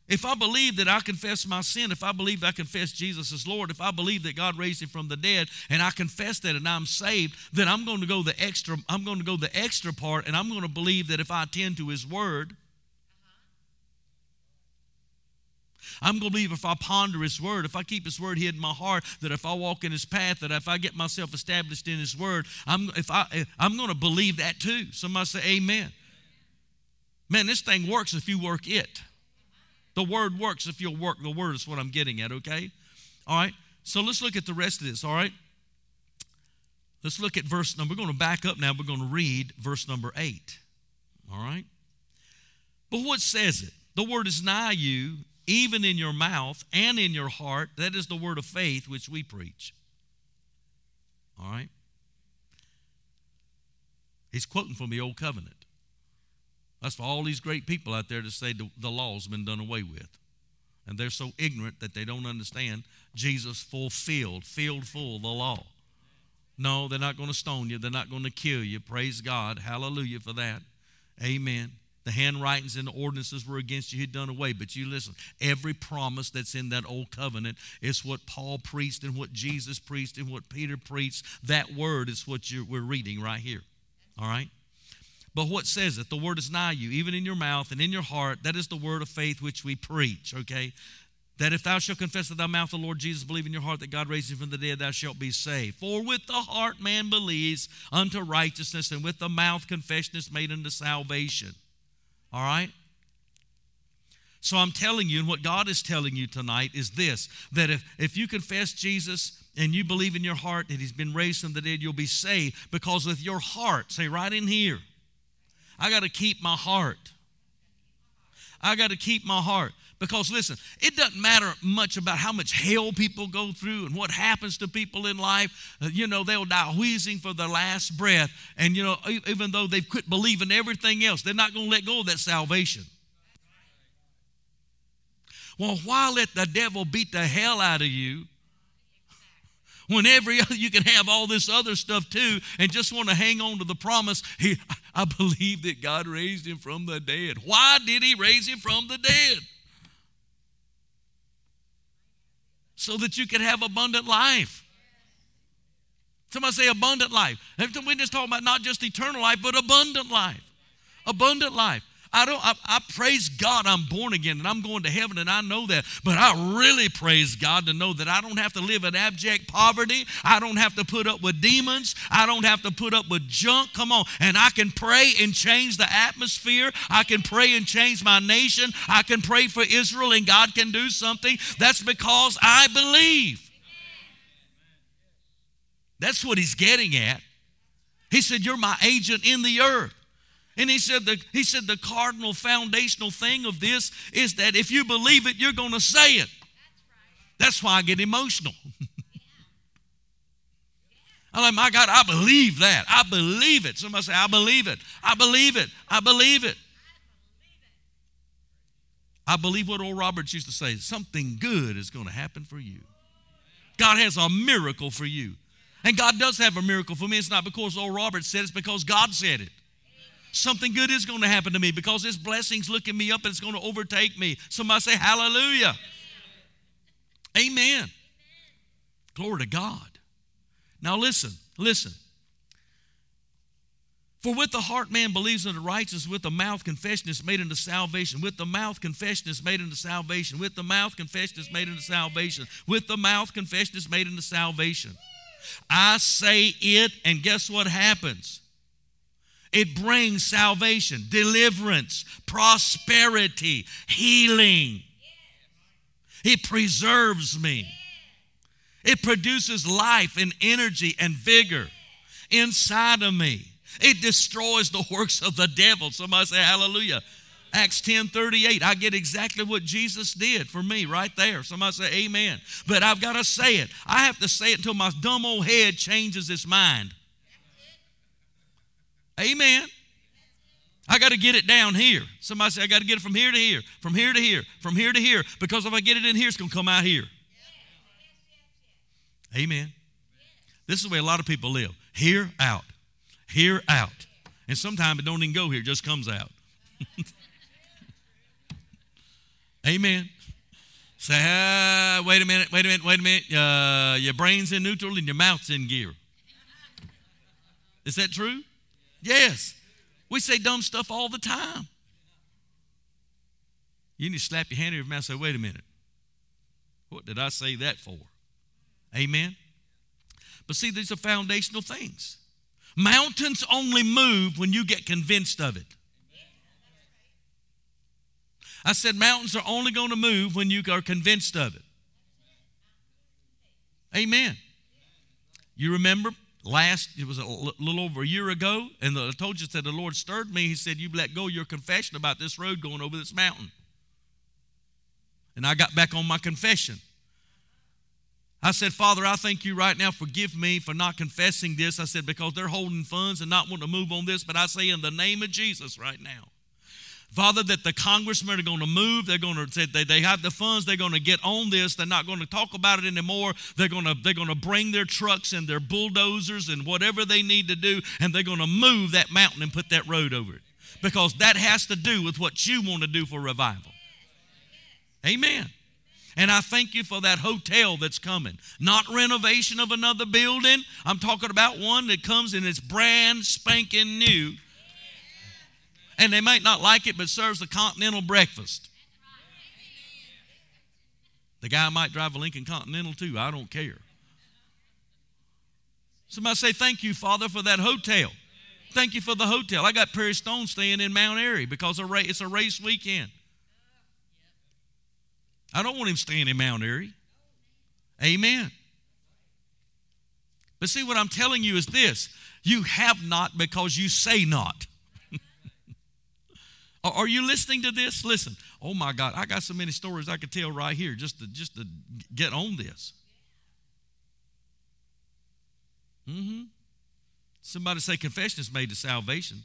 If I believe that I confess my sin, if I believe I confess Jesus as Lord, if I believe that God raised him from the dead and I confess that and I'm saved, then I'm going to go the extra I'm going to go the extra part and I'm going to believe that if I attend to his word I'm going to believe if I ponder His Word, if I keep His Word hid in my heart, that if I walk in His path, that if I get myself established in His Word, I'm if I I'm going to believe that too. Somebody say Amen. Man, this thing works if you work it. The word works if you'll work the word, is what I'm getting at, okay? All right, so let's look at the rest of this, all right? Let's look at verse number. We're going to back up now. We're going to read verse number eight. All right? But what says it? The word is nigh you, even in your mouth and in your heart. That is the word of faith which we preach. All right? He's quoting from the old covenant. That's for all these great people out there to say the, the law's been done away with. And they're so ignorant that they don't understand Jesus fulfilled, filled full the law. No, they're not going to stone you. They're not going to kill you. Praise God. Hallelujah for that. Amen. The handwritings and the ordinances were against you. He'd done away. But you listen, every promise that's in that old covenant is what Paul preached and what Jesus preached and what Peter preached. That word is what we're reading right here. All right? But what says it? The word is nigh you, even in your mouth and in your heart. That is the word of faith which we preach, okay? That if thou shalt confess with thy mouth the Lord Jesus, believe in your heart that God raised him from the dead, thou shalt be saved. For with the heart man believes unto righteousness, and with the mouth confession is made unto salvation. All right? So I'm telling you, and what God is telling you tonight is this that if, if you confess Jesus and you believe in your heart that He's been raised from the dead, you'll be saved because with your heart, say right in here, I got to keep my heart. I got to keep my heart. Because listen, it doesn't matter much about how much hell people go through and what happens to people in life. Uh, you know, they'll die wheezing for their last breath. And, you know, even though they've quit believing everything else, they're not going to let go of that salvation. Well, why let the devil beat the hell out of you when every other you can have all this other stuff too and just want to hang on to the promise he, i believe that god raised him from the dead why did he raise him from the dead so that you can have abundant life. Somebody say abundant life. We're just talking about not just eternal life, but abundant life. Abundant life. I don't I, I, praise God I'm born again and I'm going to heaven and I know that. But I really praise God to know that I don't have to live in abject poverty. I don't have to put up with demons. I don't have to put up with junk. Come on. And I can pray and change the atmosphere. I can pray and change my nation. I can pray for Israel and God can do something. That's because I believe. That's what he's getting at. He said, You're my agent in the earth. And he said, the, he said the cardinal foundational thing of this is that if you believe it, you're going to say it. That's why I get emotional. I'm like, my God, I believe that. I believe it. Somebody say, I believe it. I believe it. I believe it. I believe what Oral Roberts used to say something good is going to happen for you. God has a miracle for you. And God does have a miracle for me. It's not because Oral Roberts said it, it's because God said it something good is going to happen to me because this blessing's looking me up and it's going to overtake me. Somebody say, Hallelujah. Amen. Amen. Glory to God. Now listen, listen. For with the heart man believes unto righteousness, with the mouth confession is made unto salvation. With the mouth confession is made unto salvation. With the mouth confession is made unto salvation. With the mouth confession is made unto salvation. I say it, and guess what happens? It brings salvation, deliverance, prosperity, healing. It preserves me. It produces life and energy and vigor inside of me. It destroys the works of the devil. Somebody say hallelujah. Acts 10 38. I get exactly what Jesus did for me right there. Somebody say amen. But I've got to say it. I have to say it until my dumb old head changes its mind. Amen. I got to get it down here. Somebody say, I got to get it from here to here, from here to here, from here to here, because if I get it in here, it's going to come out here. Amen. This is the way a lot of people live here, out, here, out. And sometimes it don't even go here, just comes out. Amen. Say, uh, wait a minute, wait a minute, wait a minute. Uh, your brain's in neutral and your mouth's in gear. Is that true? Yes. We say dumb stuff all the time. You need to slap your hand in your mouth and say, wait a minute. What did I say that for? Amen. But see, these are foundational things. Mountains only move when you get convinced of it. I said mountains are only going to move when you are convinced of it. Amen. You remember last, it was a little over a year ago, and I told you that the Lord stirred me. He said, You let go your confession about this road going over this mountain. And I got back on my confession. I said, Father, I thank you right now. Forgive me for not confessing this. I said, because they're holding funds and not wanting to move on this. But I say, in the name of Jesus right now, Father, that the congressmen are going to move. They're going to say they, they have the funds. They're going to get on this. They're not going to talk about it anymore. They're going to they're going to bring their trucks and their bulldozers and whatever they need to do, and they're going to move that mountain and put that road over it. Because that has to do with what you want to do for revival. Amen. And I thank you for that hotel that's coming. Not renovation of another building. I'm talking about one that comes and it's brand spanking new and they might not like it, but serves a continental breakfast. The guy might drive a Lincoln Continental too. I don't care. Somebody say, Thank you, Father, for that hotel. Thank you for the hotel. I got Perry Stone staying in Mount Airy because it's a race weekend. I don't want him staying in Mount Airy. Amen. But see, what I'm telling you is this you have not because you say not. Are you listening to this? Listen. Oh my God, I got so many stories I could tell right here just to just to get on this. Mm-hmm. Somebody say confession is made to salvation.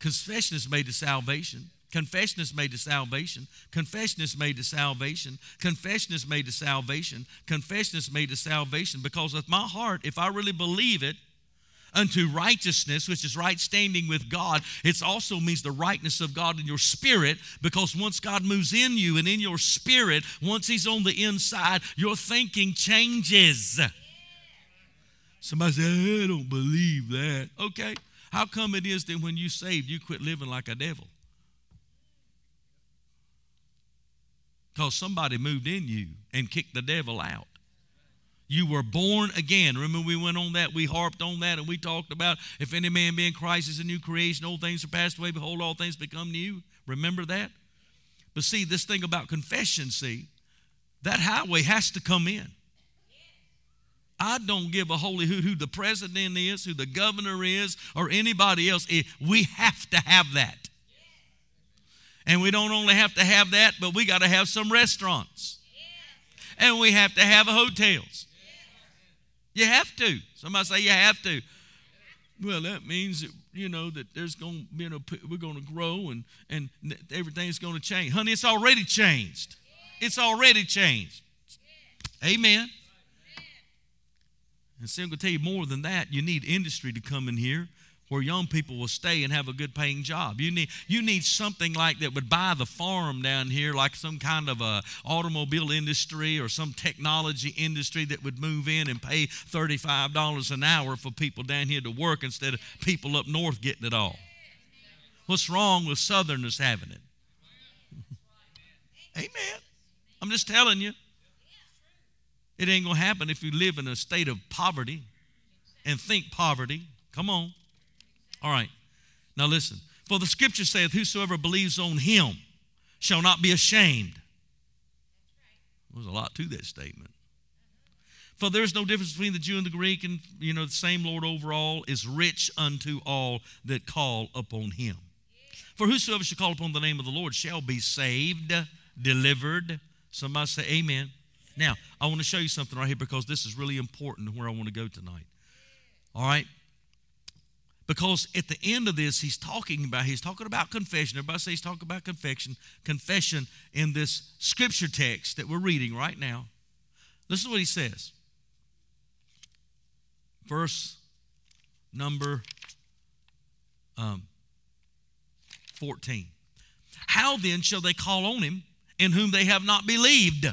Confession is made to salvation. Confession is made to salvation. Confession is made to salvation. Confession is made to salvation. Confession is made to salvation because with my heart, if I really believe it, unto righteousness, which is right standing with God, it also means the rightness of God in your spirit because once God moves in you and in your spirit, once He's on the inside, your thinking changes. Somebody say, I don't believe that. Okay. How come it is that when you saved, you quit living like a devil? Because somebody moved in you and kicked the devil out. You were born again. Remember, we went on that, we harped on that, and we talked about if any man be in Christ is a new creation, old things are passed away, behold, all things become new. Remember that? But see, this thing about confession, see, that highway has to come in. I don't give a holy hoot who the president is, who the governor is, or anybody else. We have to have that. And we don't only have to have that, but we got to have some restaurants. And we have to have hotels. You have to. Somebody say you have to. Well, that means that you know that there's going to you know we're going to grow and and everything's going to change. Honey, it's already changed. It's already changed. Amen. And going to tell you more than that. You need industry to come in here where young people will stay and have a good paying job. You need you need something like that would buy the farm down here, like some kind of a automobile industry or some technology industry that would move in and pay thirty-five dollars an hour for people down here to work instead of people up north getting it all. What's wrong with Southerners having it? Amen. I'm just telling you. It ain't gonna happen if you live in a state of poverty and think poverty. Come on. All right. Now listen. For the scripture saith, Whosoever believes on him shall not be ashamed. There's a lot to that statement. For there is no difference between the Jew and the Greek, and you know, the same Lord over all is rich unto all that call upon him. For whosoever shall call upon the name of the Lord shall be saved, delivered. Somebody say amen. Now, I want to show you something right here because this is really important where I want to go tonight. All right? Because at the end of this, he's talking about he's talking about confession. Everybody say he's talking about confession. Confession in this scripture text that we're reading right now. This is what he says. Verse number um, 14. How then shall they call on him in whom they have not believed?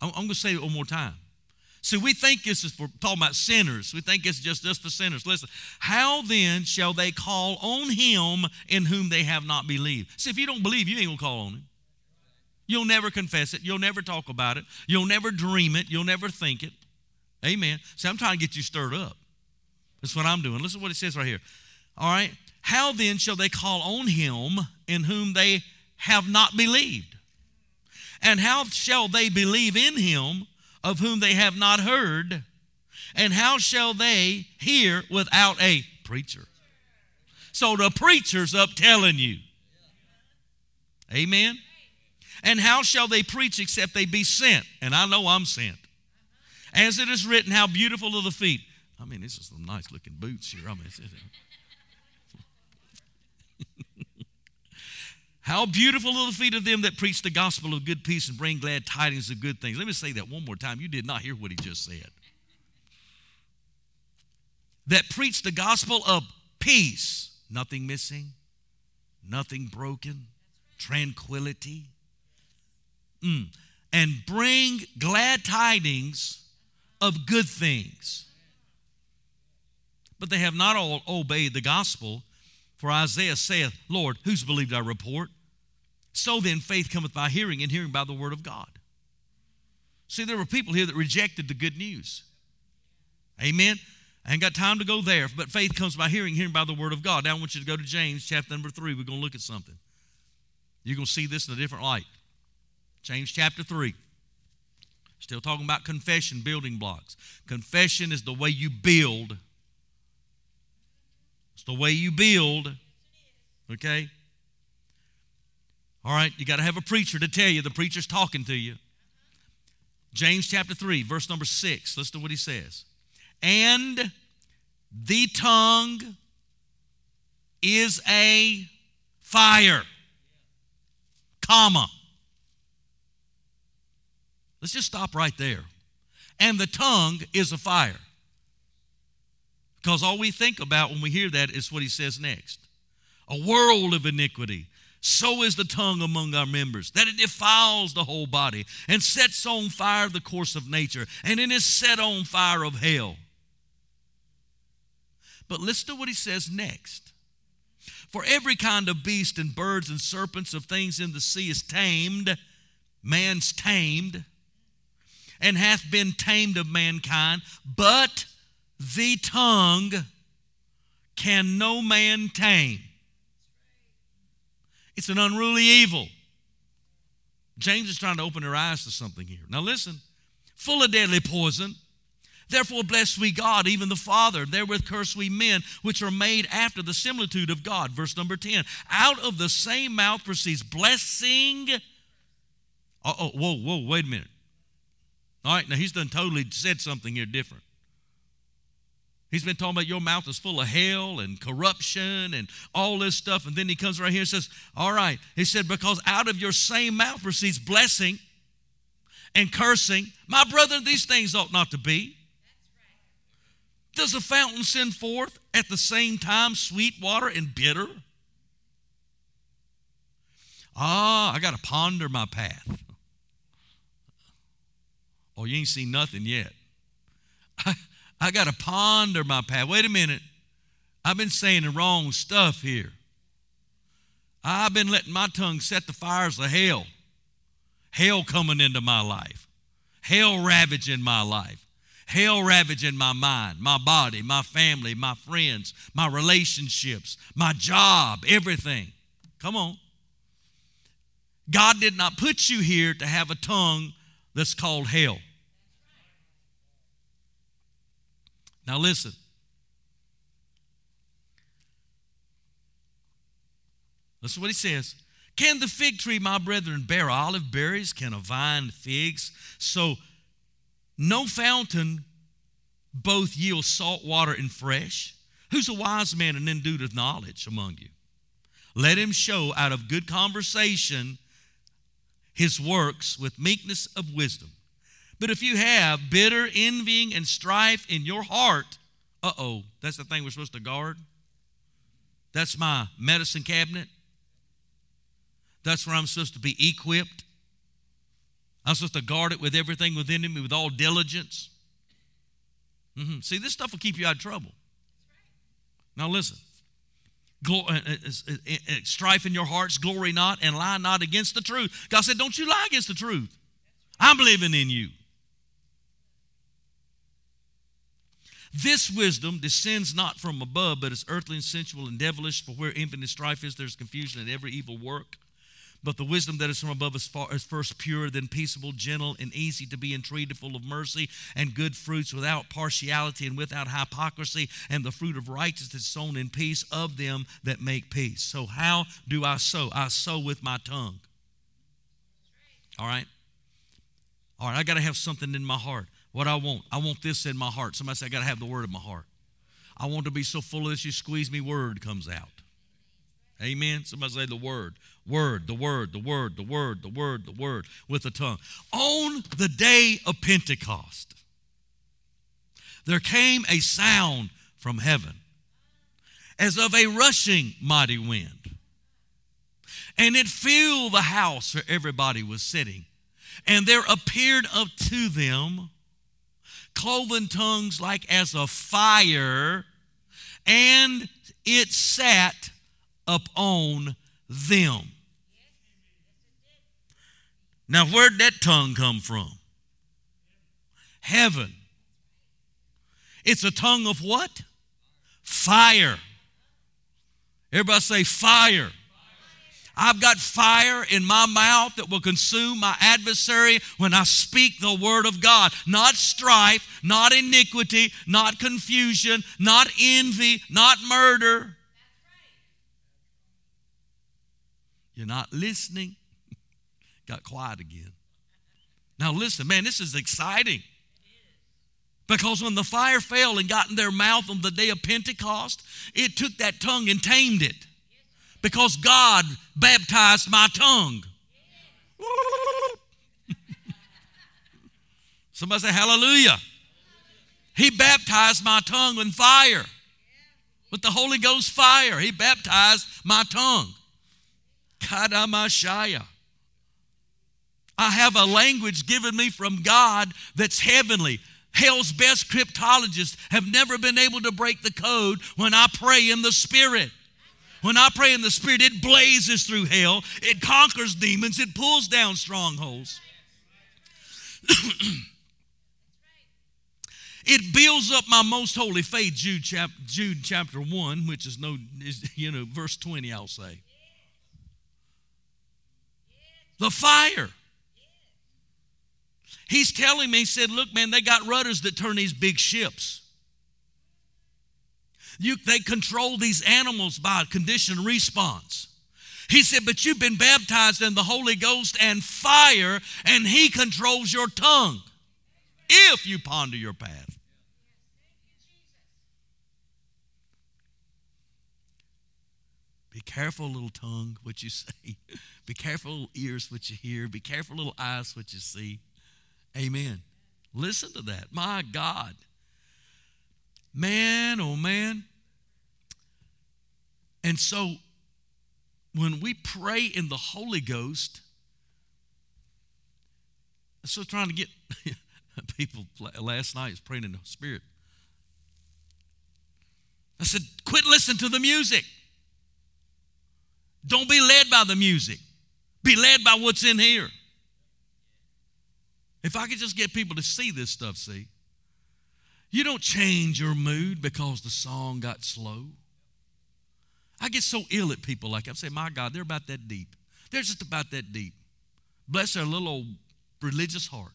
I'm going to say it one more time. See, we think this is for talking about sinners. We think it's just us for sinners. Listen, how then shall they call on him in whom they have not believed? See, if you don't believe, you ain't gonna call on him. You'll never confess it. You'll never talk about it. You'll never dream it. You'll never think it. Amen. See, I'm trying to get you stirred up. That's what I'm doing. Listen to what it says right here. All right. How then shall they call on him in whom they have not believed? And how shall they believe in him of whom they have not heard? And how shall they hear without a preacher? So the preacher's up telling you. Amen. And how shall they preach except they be sent? And I know I'm sent. As it is written, how beautiful are the feet. I mean, this is some nice looking boots here. I mean, How beautiful are the feet of them that preach the gospel of good peace and bring glad tidings of good things. Let me say that one more time. You did not hear what he just said. That preach the gospel of peace, nothing missing, nothing broken, tranquility, mm. and bring glad tidings of good things. But they have not all obeyed the gospel. For Isaiah saith, Lord, who's believed our report? So then, faith cometh by hearing, and hearing by the word of God. See, there were people here that rejected the good news. Amen. I ain't got time to go there, but faith comes by hearing, hearing by the word of God. Now I want you to go to James chapter number three. We're going to look at something. You're going to see this in a different light. James chapter 3. Still talking about confession, building blocks. Confession is the way you build. It's the way you build. Okay? All right, you got to have a preacher to tell you the preacher's talking to you. James chapter 3, verse number 6. Listen to what he says. And the tongue is a fire, comma. Let's just stop right there. And the tongue is a fire. Because all we think about when we hear that is what he says next a world of iniquity. So is the tongue among our members, that it defiles the whole body and sets on fire the course of nature, and it is set on fire of hell. But listen to what he says next. For every kind of beast and birds and serpents of things in the sea is tamed, man's tamed, and hath been tamed of mankind, but the tongue can no man tame. It's an unruly evil. James is trying to open our eyes to something here. Now, listen full of deadly poison. Therefore, bless we God, even the Father. Therewith curse we men, which are made after the similitude of God. Verse number 10. Out of the same mouth proceeds blessing. Oh whoa, whoa, wait a minute. All right, now he's done totally said something here different. He's been talking about your mouth is full of hell and corruption and all this stuff. And then he comes right here and says, All right. He said, Because out of your same mouth proceeds blessing and cursing. My brother, these things ought not to be. Does a fountain send forth at the same time sweet water and bitter? Ah, I got to ponder my path. Oh, you ain't seen nothing yet. I, I got to ponder my path. Wait a minute. I've been saying the wrong stuff here. I've been letting my tongue set the fires of hell. Hell coming into my life. Hell ravaging my life. Hell ravaging my mind, my body, my family, my friends, my relationships, my job, everything. Come on. God did not put you here to have a tongue that's called hell. Now, listen. Listen what he says. Can the fig tree, my brethren, bear olive berries? Can a vine figs? So, no fountain both yield salt water and fresh. Who's a wise man and endued with knowledge among you? Let him show out of good conversation his works with meekness of wisdom. But if you have bitter envying and strife in your heart, uh oh, that's the thing we're supposed to guard. That's my medicine cabinet. That's where I'm supposed to be equipped. I'm supposed to guard it with everything within me with all diligence. Mm-hmm. See, this stuff will keep you out of trouble. Now, listen. Uh, uh, uh, strife in your hearts, glory not, and lie not against the truth. God said, Don't you lie against the truth. I'm living in you. This wisdom descends not from above, but is earthly and sensual and devilish. For where infinite strife is, there's confusion and every evil work. But the wisdom that is from above is, far, is first pure, then peaceable, gentle, and easy to be entreated, full of mercy and good fruits, without partiality and without hypocrisy. And the fruit of righteousness sown in peace of them that make peace. So, how do I sow? I sow with my tongue. All right? All right, I got to have something in my heart. What I want, I want this in my heart. Somebody say, I got to have the word in my heart. I want to be so full of this, you squeeze me, word comes out. Amen. Somebody say the word. Word, the word, the word, the word, the word, the word with the tongue. On the day of Pentecost, there came a sound from heaven as of a rushing mighty wind. And it filled the house where everybody was sitting. And there appeared up to them cloven tongues like as a fire, and it sat upon them. Now, where'd that tongue come from? Heaven. It's a tongue of what? Fire. Everybody say fire. I've got fire in my mouth that will consume my adversary when I speak the word of God. Not strife, not iniquity, not confusion, not envy, not murder. You're not listening. Got quiet again. Now, listen, man, this is exciting. Because when the fire fell and got in their mouth on the day of Pentecost, it took that tongue and tamed it. Because God baptized my tongue. Somebody say, Hallelujah. He baptized my tongue with fire, with the Holy Ghost fire. He baptized my tongue. Kadamashaya. I have a language given me from God that's heavenly. Hell's best cryptologists have never been able to break the code when I pray in the Spirit. When I pray in the Spirit, it blazes through hell, it conquers demons, it pulls down strongholds. it builds up my most holy faith, Jude, chap- Jude chapter 1, which is no, is, you know, verse 20, I'll say. The fire. He's telling me, he said, Look, man, they got rudders that turn these big ships. You, they control these animals by conditioned response. He said, But you've been baptized in the Holy Ghost and fire, and He controls your tongue if you ponder your path. Be careful, little tongue, what you say. Be careful, little ears, what you hear. Be careful, little eyes, what you see. Amen. Listen to that. My God. Man, oh man. And so when we pray in the Holy Ghost, I'm still trying to get people last night was praying in the Spirit. I said, quit listening to the music. Don't be led by the music. Be led by what's in here. If I could just get people to see this stuff, see. You don't change your mood because the song got slow. I get so ill at people like I say, my God, they're about that deep. They're just about that deep. Bless their little old religious heart.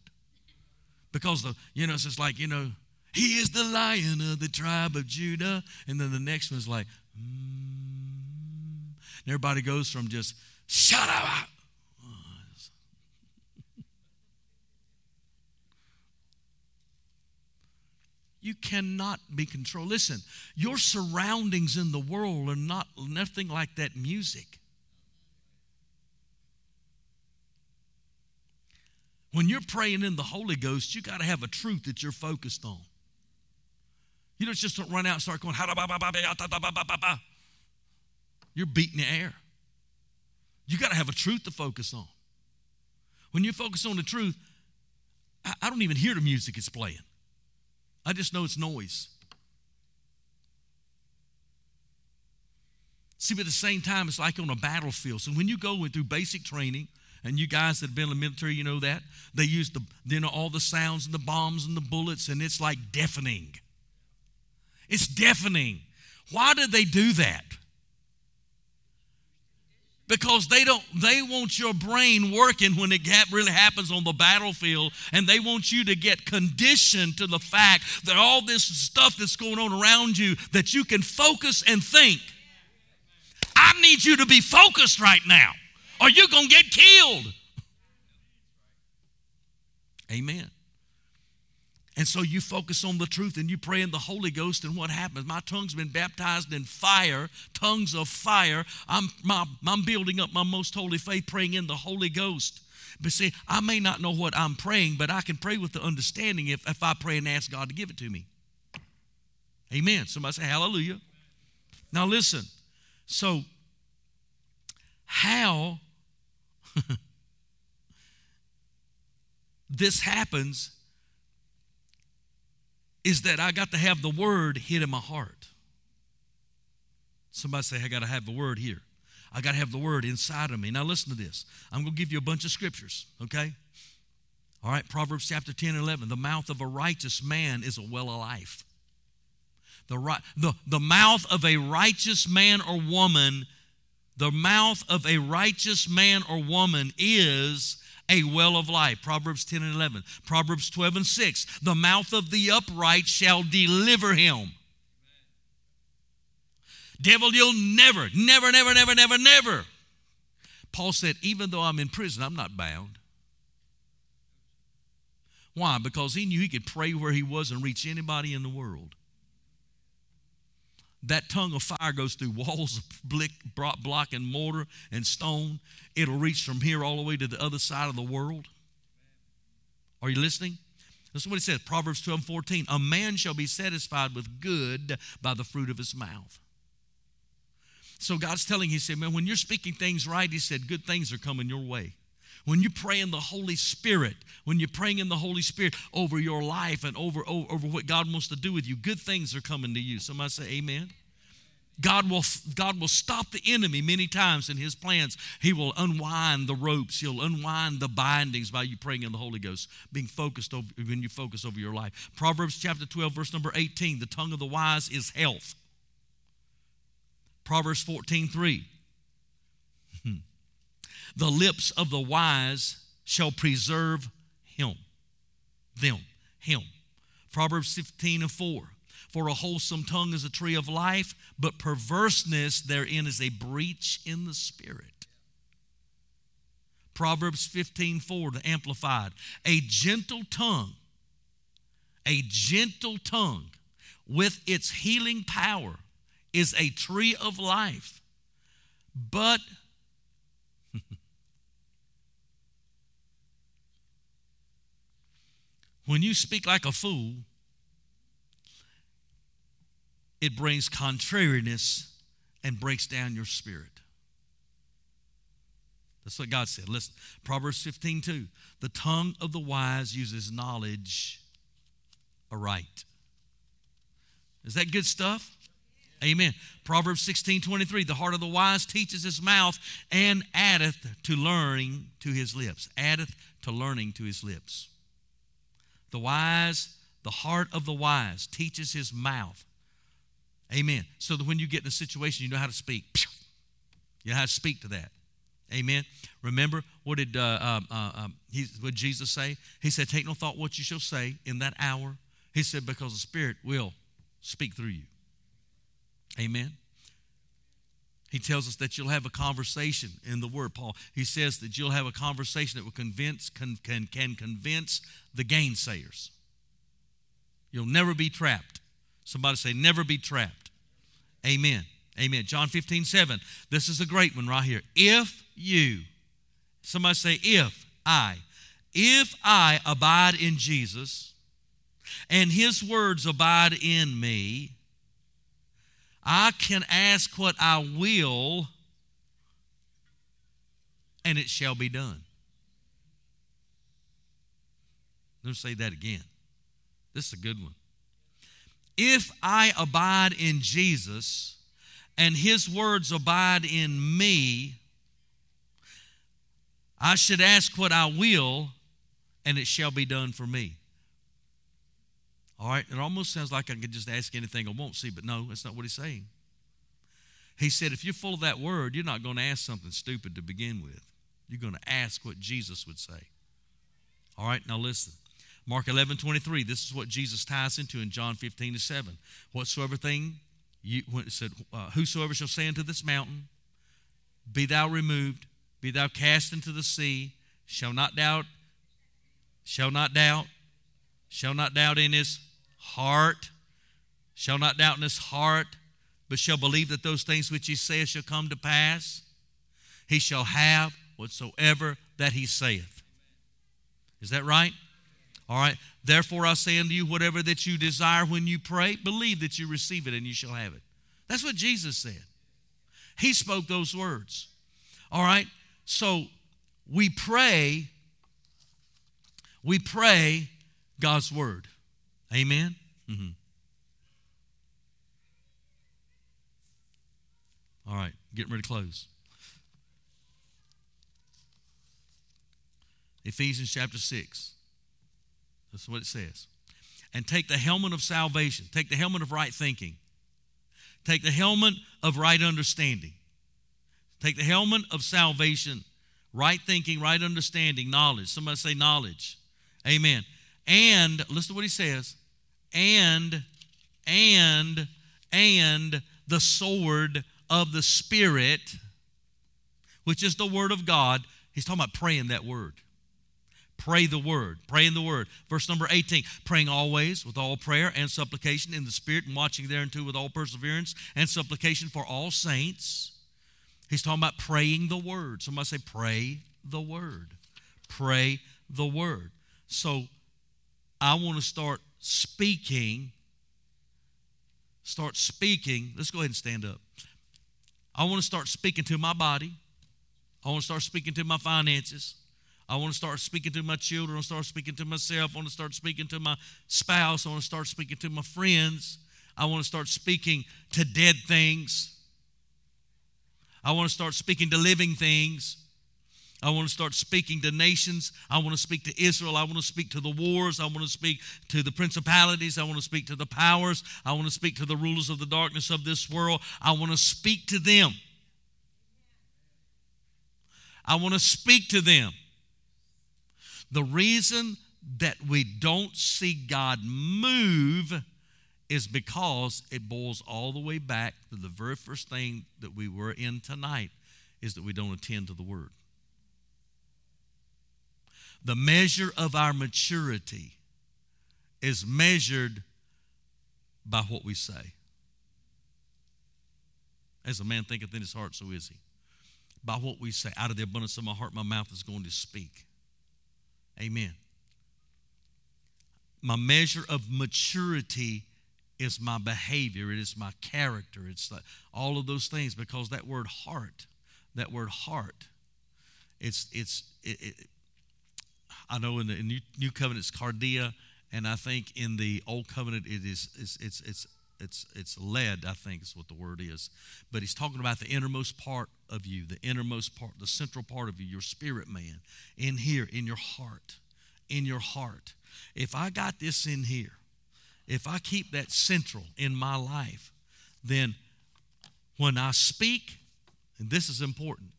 Because the, you know, it's just like, you know, he is the lion of the tribe of Judah. And then the next one's like, mm. and everybody goes from just, shut up, You cannot be controlled. Listen, your surroundings in the world are not nothing like that music. When you're praying in the Holy Ghost, you got to have a truth that you're focused on. You don't just run out and start going, you're beating the air. You got to have a truth to focus on. When you focus on the truth, I don't even hear the music it's playing. I just know it's noise. See, but at the same time, it's like on a battlefield. So when you go through basic training, and you guys that have been in the military, you know that they use the you know all the sounds and the bombs and the bullets, and it's like deafening. It's deafening. Why did they do that? Because they don't they want your brain working when it really happens on the battlefield and they want you to get conditioned to the fact that all this stuff that's going on around you that you can focus and think. I need you to be focused right now or you're going to get killed. Amen and so you focus on the truth and you pray in the Holy Ghost, and what happens? My tongue's been baptized in fire, tongues of fire. I'm, my, I'm building up my most holy faith, praying in the Holy Ghost. But see, I may not know what I'm praying, but I can pray with the understanding if, if I pray and ask God to give it to me. Amen. Somebody say hallelujah. Now listen. So, how this happens is that I got to have the word hit in my heart. Somebody say, I got to have the word here. I got to have the word inside of me. Now, listen to this. I'm going to give you a bunch of scriptures, okay? All right, Proverbs chapter 10 and 11. The mouth of a righteous man is a well of life. The, right, the, the mouth of a righteous man or woman, The mouth of a righteous man or woman is a well of life. Proverbs 10 and 11. Proverbs 12 and 6. The mouth of the upright shall deliver him. Devil, you'll never, never, never, never, never, never. Paul said, even though I'm in prison, I'm not bound. Why? Because he knew he could pray where he was and reach anybody in the world. That tongue of fire goes through walls of block and mortar and stone. It'll reach from here all the way to the other side of the world. Are you listening? This is what it says Proverbs 12 14. A man shall be satisfied with good by the fruit of his mouth. So God's telling, He said, man, when you're speaking things right, He said, good things are coming your way. When you pray in the Holy Spirit, when you're praying in the Holy Spirit over your life and over, over, over what God wants to do with you, good things are coming to you. Somebody say amen. God will, God will stop the enemy many times in his plans. He will unwind the ropes. He'll unwind the bindings by you praying in the Holy Ghost, being focused over, when you focus over your life. Proverbs chapter 12, verse number 18 the tongue of the wise is health. Proverbs 14, 3. The lips of the wise shall preserve him, them, him. Proverbs 15 and 4. For a wholesome tongue is a tree of life, but perverseness therein is a breach in the spirit. Proverbs 15 4, the Amplified. A gentle tongue, a gentle tongue with its healing power is a tree of life, but When you speak like a fool, it brings contrariness and breaks down your spirit. That's what God said. Listen, Proverbs 15, 2. The tongue of the wise uses knowledge aright. Is that good stuff? Amen. Proverbs 16, 23. The heart of the wise teaches his mouth and addeth to learning to his lips. Addeth to learning to his lips. The wise, the heart of the wise teaches his mouth. Amen. So that when you get in a situation, you know how to speak. You know how to speak to that. Amen. Remember what did uh, um, uh, um, he, what Jesus say? He said, "Take no thought what you shall say in that hour." He said, "Because the Spirit will speak through you." Amen. He tells us that you'll have a conversation in the Word. Paul, he says that you'll have a conversation that will convince, can, can, can convince the gainsayers. You'll never be trapped. Somebody say, never be trapped. Amen. Amen. John 15, 7. This is a great one right here. If you, somebody say, if I, if I abide in Jesus and his words abide in me, I can ask what I will, and it shall be done. Let me say that again. This is a good one. If I abide in Jesus and his words abide in me, I should ask what I will, and it shall be done for me. All right, it almost sounds like I can just ask anything I won't see, but no, that's not what he's saying. He said, if you're full of that word, you're not going to ask something stupid to begin with. You're going to ask what Jesus would say. All right, now listen. Mark 11, 23, this is what Jesus ties into in John 15 to 7. Whatsoever thing, you, said, uh, whosoever shall say unto this mountain, be thou removed, be thou cast into the sea, shall not doubt, shall not doubt, shall not doubt in his heart, shall not doubt in his heart, but shall believe that those things which he saith shall come to pass, he shall have whatsoever that he saith. Is that right? All right. Therefore, I say unto you, whatever that you desire when you pray, believe that you receive it and you shall have it. That's what Jesus said. He spoke those words. All right. So we pray, we pray God's word. Amen. Mm-hmm. All right, getting ready to close. Ephesians chapter 6. That's what it says. And take the helmet of salvation, take the helmet of right thinking, take the helmet of right understanding, Take the helmet of salvation, right thinking, right understanding, knowledge. Somebody say knowledge. Amen. And listen to what he says. And, and, and the sword of the Spirit, which is the word of God. He's talking about praying that word. Pray the word. Pray in the word. Verse number 18 praying always with all prayer and supplication in the Spirit, and watching thereunto with all perseverance and supplication for all saints. He's talking about praying the word. Somebody say, pray the word. Pray the word. So I want to start speaking. Start speaking. Let's go ahead and stand up. I want to start speaking to my body. I want to start speaking to my finances. I want to start speaking to my children. I want to start speaking to myself. I want to start speaking to my spouse. I want to start speaking to my friends. I want to start speaking to dead things. I want to start speaking to living things. I want to start speaking to nations. I want to speak to Israel. I want to speak to the wars. I want to speak to the principalities. I want to speak to the powers. I want to speak to the rulers of the darkness of this world. I want to speak to them. I want to speak to them. The reason that we don't see God move is because it boils all the way back to the very first thing that we were in tonight is that we don't attend to the word. The measure of our maturity is measured by what we say. As a man thinketh in his heart, so is he. By what we say. Out of the abundance of my heart, my mouth is going to speak. Amen. My measure of maturity is my behavior, it is my character, it's all of those things because that word heart, that word heart, it's it's it, it, I know in the New, New Covenant it's cardia, and I think in the Old Covenant it is it's it's it's it's it's i think is what the word is. But he's talking about the innermost part of you the innermost part the central part of you your spirit man in here in your heart in your heart. If i got this in here if i keep that central in my life then when i speak and this is important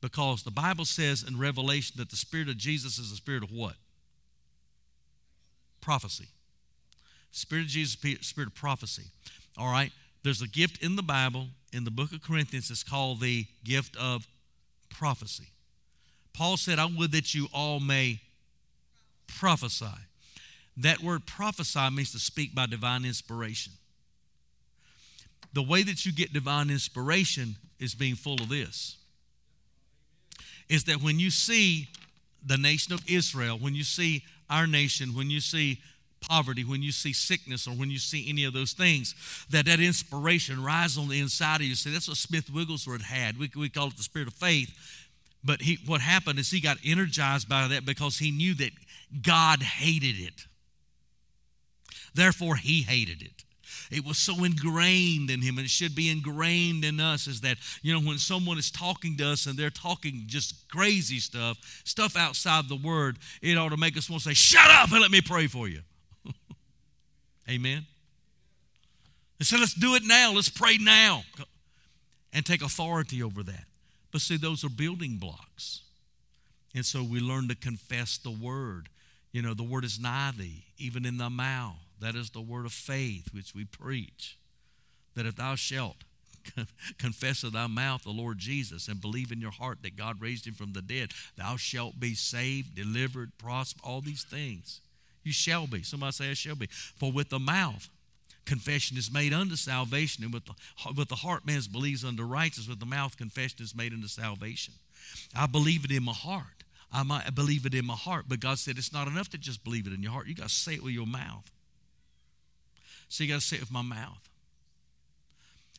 because the bible says in revelation that the spirit of jesus is the spirit of what prophecy Spirit of Jesus, spirit of prophecy. All right? There's a gift in the Bible, in the book of Corinthians, it's called the gift of prophecy. Paul said, I would that you all may prophesy. That word prophesy means to speak by divine inspiration. The way that you get divine inspiration is being full of this. Is that when you see the nation of Israel, when you see our nation, when you see poverty, when you see sickness, or when you see any of those things, that that inspiration rises on the inside of you. See, that's what Smith Wigglesworth had. We, we call it the spirit of faith. But he, what happened is he got energized by that because he knew that God hated it. Therefore, he hated it. It was so ingrained in him, and it should be ingrained in us is that, you know, when someone is talking to us and they're talking just crazy stuff, stuff outside the word, it ought to make us want to say, Shut up and let me pray for you. Amen. They said, let's do it now. Let's pray now and take authority over that. But see, those are building blocks. And so we learn to confess the word. You know, the word is nigh thee, even in thy mouth. That is the word of faith which we preach. That if thou shalt confess with thy mouth the Lord Jesus and believe in your heart that God raised him from the dead, thou shalt be saved, delivered, prosper, all these things. You shall be. Somebody say, I shall be. For with the mouth, confession is made unto salvation, and with the, with the heart man believes unto righteousness, with the mouth confession is made unto salvation. I believe it in my heart. I might believe it in my heart, but God said it's not enough to just believe it in your heart. You got to say it with your mouth. So you got to say it with my mouth.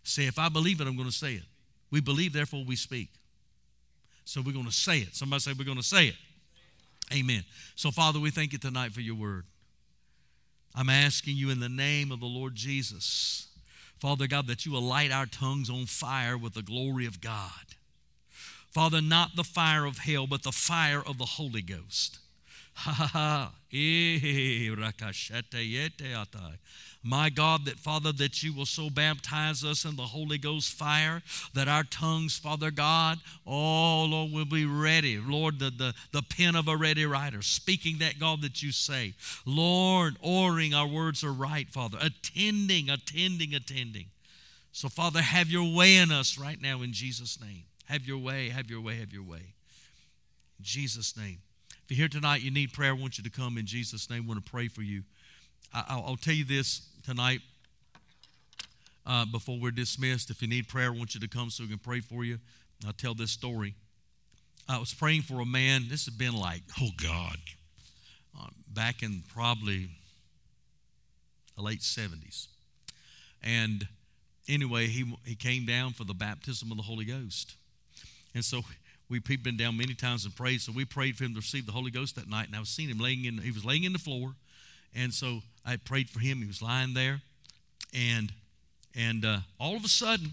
Say, if I believe it, I'm going to say it. We believe, therefore we speak. So we're going to say it. Somebody say, we're going to say it. Amen. So, Father, we thank you tonight for your word. I'm asking you in the name of the Lord Jesus, Father God, that you will light our tongues on fire with the glory of God. Father, not the fire of hell, but the fire of the Holy Ghost. Ha ha ha. My God, that Father, that you will so baptize us in the Holy Ghost fire that our tongues, Father God, oh Lord, will be ready. Lord, the, the, the pen of a ready writer, speaking that God that you say. Lord, ordering our words are right, Father, attending, attending, attending. So, Father, have your way in us right now in Jesus' name. Have your way, have your way, have your way. In Jesus' name. If you're here tonight, you need prayer, I want you to come in Jesus' name. I want to pray for you. I, will tell you this tonight uh, before we're dismissed. If you need prayer, I want you to come so we can pray for you. I'll tell this story. I was praying for a man. This has been like, oh God, uh, back in probably the late 70s. And anyway, he, he came down for the baptism of the Holy Ghost. And so we, he'd been down many times and prayed. So we prayed for him to receive the Holy Ghost that night. And I was seeing him laying in, he was laying in the floor. And so I prayed for him. He was lying there. And, and uh, all of a sudden,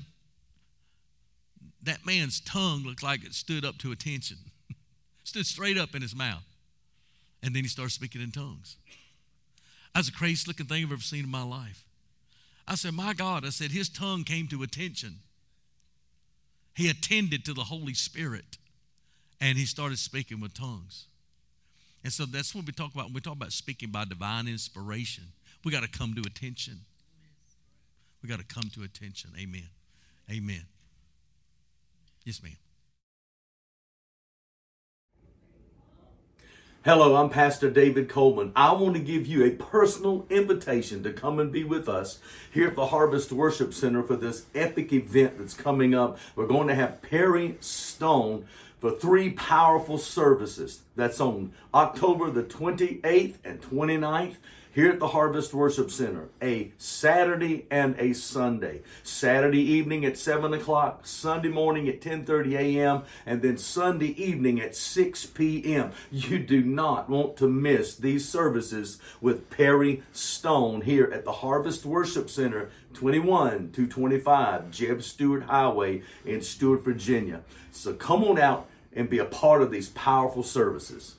that man's tongue looked like it stood up to attention, stood straight up in his mouth. And then he started speaking in tongues. That's the craziest looking thing I've ever seen in my life. I said, My God, I said, his tongue came to attention. He attended to the Holy Spirit and he started speaking with tongues. And so that's what we talk about when we talk about speaking by divine inspiration. We got to come to attention. We got to come to attention. Amen. Amen. Yes, ma'am. Hello, I'm Pastor David Coleman. I want to give you a personal invitation to come and be with us here at the Harvest Worship Center for this epic event that's coming up. We're going to have Perry Stone for three powerful services. That's on October the 28th and 29th here at the Harvest Worship Center, a Saturday and a Sunday. Saturday evening at 7 o'clock, Sunday morning at 10.30 a.m., and then Sunday evening at 6 p.m. You do not want to miss these services with Perry Stone here at the Harvest Worship Center, 21 to 25 Jeb Stuart Highway in Stuart, Virginia. So come on out and be a part of these powerful services.